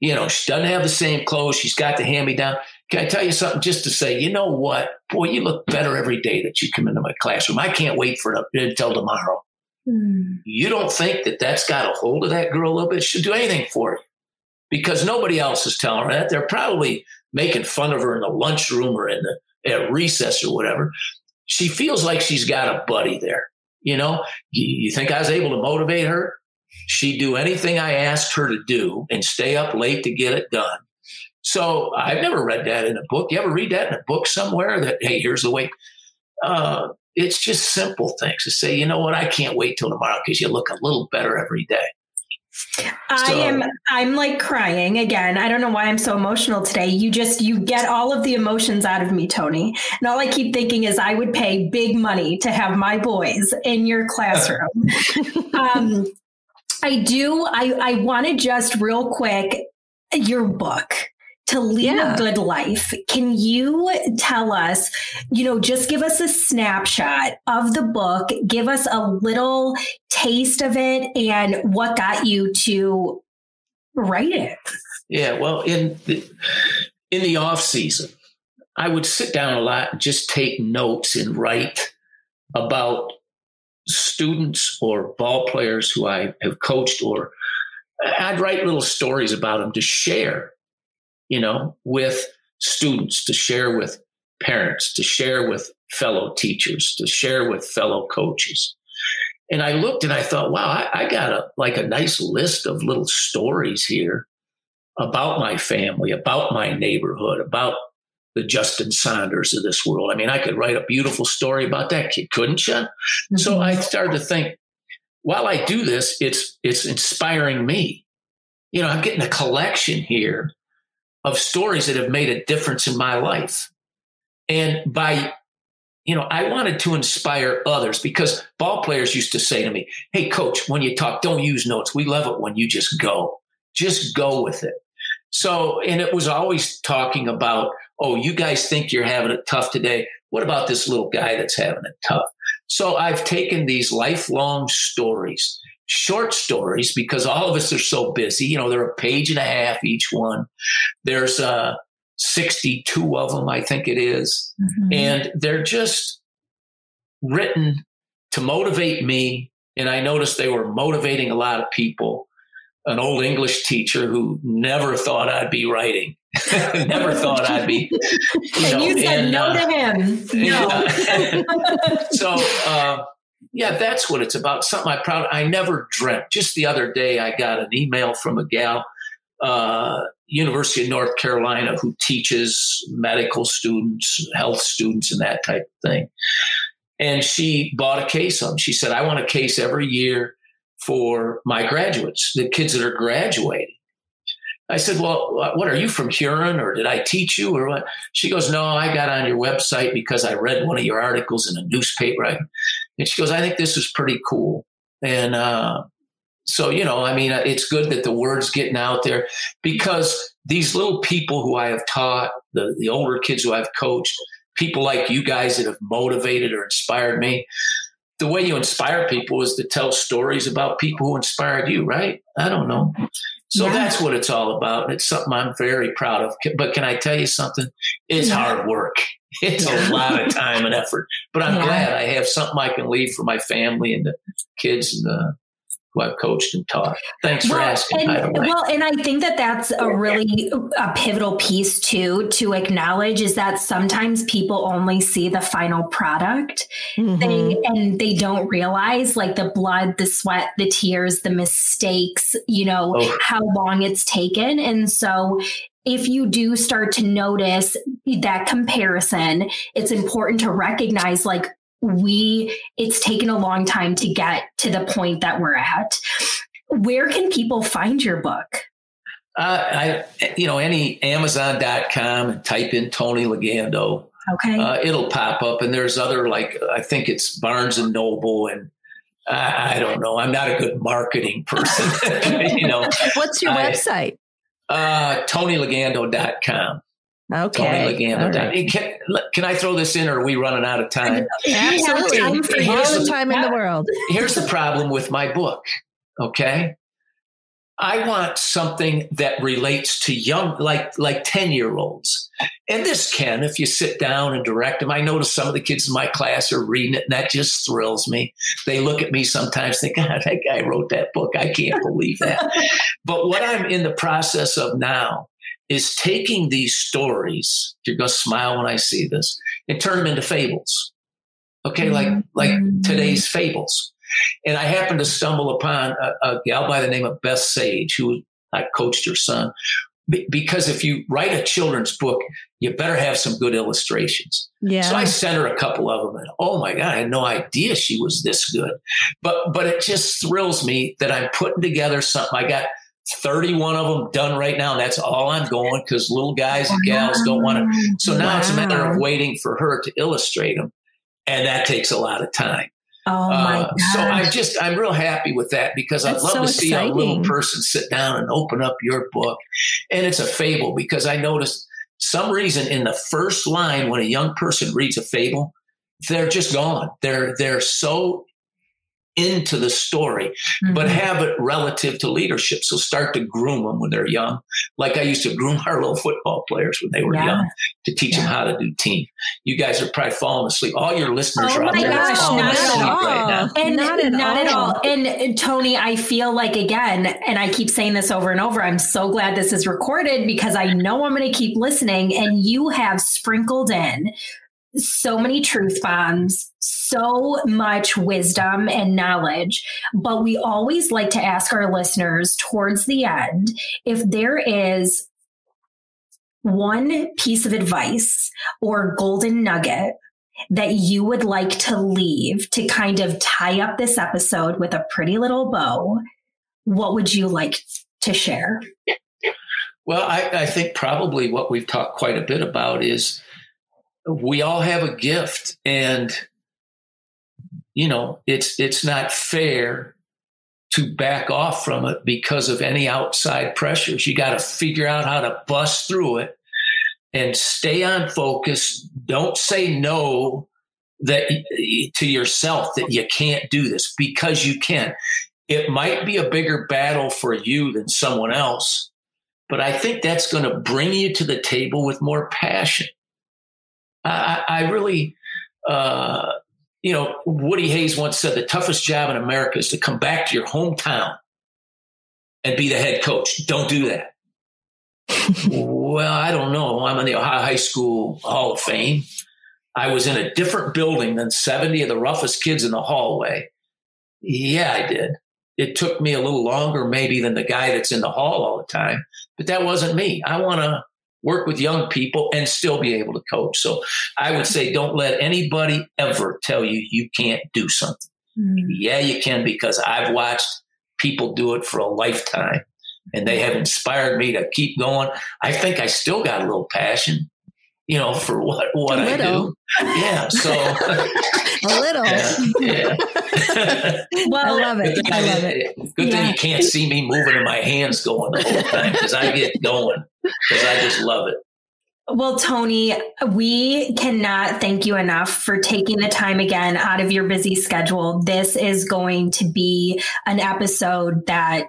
You know, she doesn't have the same clothes. She's got the hand me down. Can I tell you something just to say, you know what? Boy, you look better every day that you come into my classroom. I can't wait for it until tomorrow. Mm. You don't think that that's got a hold of that girl a little bit? Should do anything for you because nobody else is telling her that. They're probably making fun of her in the lunchroom or in the at recess or whatever. She feels like she's got a buddy there. You know, you, you think I was able to motivate her? She'd do anything I asked her to do and stay up late to get it done. So I've never read that in a book. You ever read that in a book somewhere that, hey, here's the way? Uh, it's just simple things to say, you know what, I can't wait till tomorrow because you look a little better every day. I so, am I'm like crying again. I don't know why I'm so emotional today. You just you get all of the emotions out of me, Tony. And all I keep thinking is I would pay big money to have my boys in your classroom. um, I do I I want to just real quick your book to lead yeah. a good life. Can you tell us, you know, just give us a snapshot of the book, give us a little taste of it and what got you to write it? Yeah, well, in the, in the off season, I would sit down a lot and just take notes and write about students or ball players who I have coached or I'd write little stories about them to share you know, with students, to share with parents, to share with fellow teachers, to share with fellow coaches. And I looked and I thought, wow, I, I got a like a nice list of little stories here about my family, about my neighborhood, about the Justin Saunders of this world. I mean, I could write a beautiful story about that kid, couldn't you? Mm-hmm. So I started to think, while I do this, it's it's inspiring me. You know, I'm getting a collection here of stories that have made a difference in my life. And by, you know, I wanted to inspire others because ball players used to say to me, Hey, coach, when you talk, don't use notes. We love it when you just go, just go with it. So, and it was always talking about, Oh, you guys think you're having it tough today. What about this little guy that's having it tough? So I've taken these lifelong stories short stories because all of us are so busy. You know, they're a page and a half each one. There's uh, 62 of them, I think it is. Mm-hmm. And they're just written to motivate me. And I noticed they were motivating a lot of people. An old English teacher who never thought I'd be writing. never thought I'd be. You know, you said and, no uh, to him. No. Yeah. so, uh, yeah, that's what it's about. Something I proud. I never dreamt. Just the other day, I got an email from a gal, uh, University of North Carolina, who teaches medical students, health students, and that type of thing. And she bought a case them. She said, "I want a case every year for my graduates, the kids that are graduating." I said, Well, what are you from Huron or did I teach you or what? She goes, No, I got on your website because I read one of your articles in a newspaper. And she goes, I think this is pretty cool. And uh, so, you know, I mean, it's good that the word's getting out there because these little people who I have taught, the, the older kids who I've coached, people like you guys that have motivated or inspired me, the way you inspire people is to tell stories about people who inspired you, right? I don't know. So yeah. that's what it's all about. It's something I'm very proud of. But can I tell you something? It's yeah. hard work. It's a lot of time and effort. But I'm glad I have something I can leave for my family and the kids and the who I've coached and taught. Thanks well, for asking. And, well, and I think that that's a really a pivotal piece too to acknowledge is that sometimes people only see the final product, mm-hmm. they, and they don't realize like the blood, the sweat, the tears, the mistakes, you know, oh. how long it's taken, and so if you do start to notice that comparison, it's important to recognize like we it's taken a long time to get to the point that we're at where can people find your book uh, I, you know, any Amazon.com and type in Tony Legando. Okay. Uh, it'll pop up, and there's other like I think it's Barnes and Noble, and I, I don't know. I'm not a good marketing person. you know, what's your I, website? Uh, TonyLegando.com. Okay. Tony Right. Can, can, I throw this in, or are we running out of time? Absolutely. All the time in the world. Here's the problem with my book. Okay. I want something that relates to young, like like ten year olds, and this can if you sit down and direct them. I notice some of the kids in my class are reading it, and that just thrills me. They look at me sometimes, think, "God, that guy wrote that book. I can't believe that." but what I'm in the process of now is taking these stories, you're going to smile when I see this, and turn them into fables. Okay, like like mm-hmm. today's fables. And I happened to stumble upon a, a, gal by the name of Beth Sage, who I coached her son, because if you write a children's book, you better have some good illustrations. Yeah. So I sent her a couple of them, and oh my god, I had no idea she was this good. But but it just thrills me that I'm putting together something. I got 31 of them done right now. And that's all I'm going because little guys and gals don't want to. So now wow. it's a matter of waiting for her to illustrate them, and that takes a lot of time. Oh my uh, So I'm just I'm real happy with that because That's I'd love so to see exciting. a little person sit down and open up your book, and it's a fable because I noticed some reason in the first line when a young person reads a fable, they're just gone. They're they're so into the story, mm-hmm. but have it relative to leadership. So start to groom them when they're young. Like I used to groom our little football players when they were yeah. young to teach yeah. them how to do team. You guys are probably falling asleep. All your listeners oh are out there gosh, falling asleep right now. And not at, not all. at all. And, and Tony, I feel like again, and I keep saying this over and over, I'm so glad this is recorded because I know I'm going to keep listening and you have sprinkled in so many truth bombs, so much wisdom and knowledge. But we always like to ask our listeners towards the end if there is one piece of advice or golden nugget that you would like to leave to kind of tie up this episode with a pretty little bow, what would you like to share? Well, I, I think probably what we've talked quite a bit about is we all have a gift and you know it's it's not fair to back off from it because of any outside pressures. You got to figure out how to bust through it and stay on focus. Don't say no that to yourself that you can't do this because you can. It might be a bigger battle for you than someone else but i think that's going to bring you to the table with more passion I, I really, uh, you know, Woody Hayes once said the toughest job in America is to come back to your hometown and be the head coach. Don't do that. well, I don't know. I'm in the Ohio High School Hall of Fame. I was in a different building than 70 of the roughest kids in the hallway. Yeah, I did. It took me a little longer, maybe, than the guy that's in the hall all the time, but that wasn't me. I want to work with young people and still be able to coach. So I would say don't let anybody ever tell you you can't do something. Mm. Yeah, you can because I've watched people do it for a lifetime and they have inspired me to keep going. I think I still got a little passion, you know, for what what I do. Yeah, so a little. Yeah, yeah. well, I love it. I love it. Good yeah. thing you can't see me moving and my hands going the whole time because I get going because I just love it. Well, Tony, we cannot thank you enough for taking the time again out of your busy schedule. This is going to be an episode that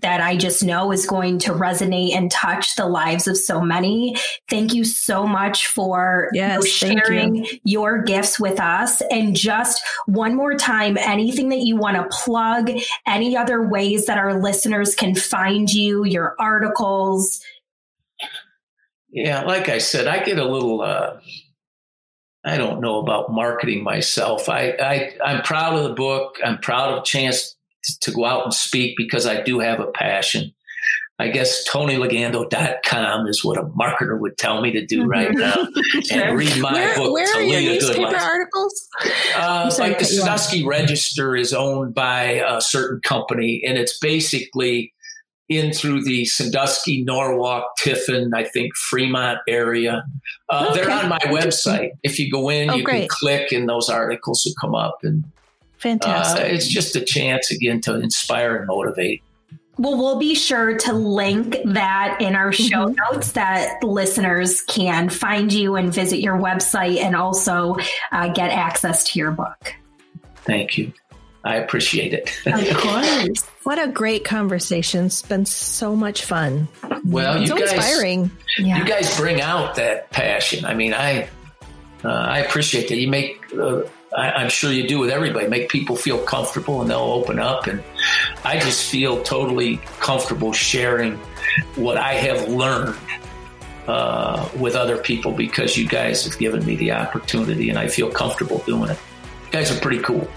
that I just know is going to resonate and touch the lives of so many. Thank you so much for yes, sharing you. your gifts with us. And just one more time, anything that you want to plug, any other ways that our listeners can find you, your articles. Yeah, like I said, I get a little uh I don't know about marketing myself. I, I I'm proud of the book. I'm proud of chance to go out and speak because I do have a passion. I guess TonyLegando.com is what a marketer would tell me to do mm-hmm. right now. and read my where, book where to are lead your a good newspaper life. articles? Uh, like the Sandusky Register is owned by a certain company, and it's basically in through the Sandusky, Norwalk, Tiffin, I think Fremont area. Uh, okay. They're on my website. If you go in, oh, you great. can click, and those articles will come up. And Fantastic. Uh, it's just a chance again to inspire and motivate. Well, we'll be sure to link that in our show mm-hmm. notes that listeners can find you and visit your website and also uh, get access to your book. Thank you. I appreciate it. of course. What a great conversation. It's been so much fun. Well, you so guys, inspiring. Yeah. You guys bring out that passion. I mean, I uh, I appreciate that. You make uh, I, am sure you do with everybody, make people feel comfortable and they'll open up. And I just feel totally comfortable sharing what I have learned uh, with other people because you guys have given me the opportunity and I feel comfortable doing it. You guys are pretty cool.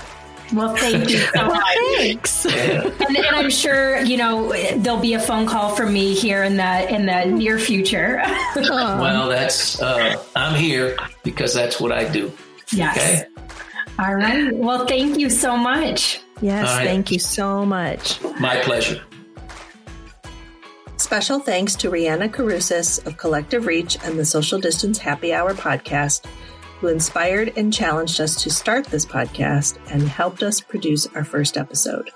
Well, thank you so much. Thanks. Yeah. And, and I'm sure you know there'll be a phone call from me here in the in the near future. Well, that's uh, I'm here because that's what I do. yes. Okay. All right. Well, thank you so much. Yes, All right. thank you so much. My pleasure. Special thanks to Rihanna Carusis of Collective Reach and the Social Distance Happy Hour podcast, who inspired and challenged us to start this podcast and helped us produce our first episode.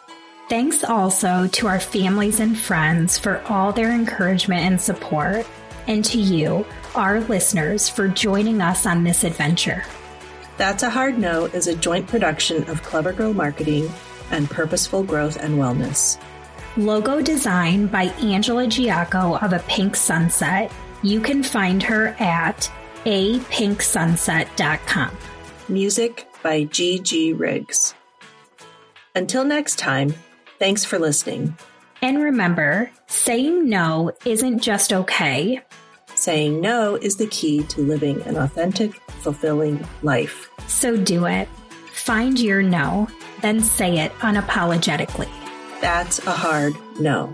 Thanks also to our families and friends for all their encouragement and support, and to you, our listeners, for joining us on this adventure. That's a Hard No is a joint production of Clever Girl Marketing and Purposeful Growth and Wellness. Logo design by Angela Giaco of A Pink Sunset. You can find her at apinksunset.com. Music by G.G. Riggs. Until next time, thanks for listening. And remember, saying no isn't just okay. Saying no is the key to living an authentic, fulfilling life. So do it. Find your no, then say it unapologetically. That's a hard no.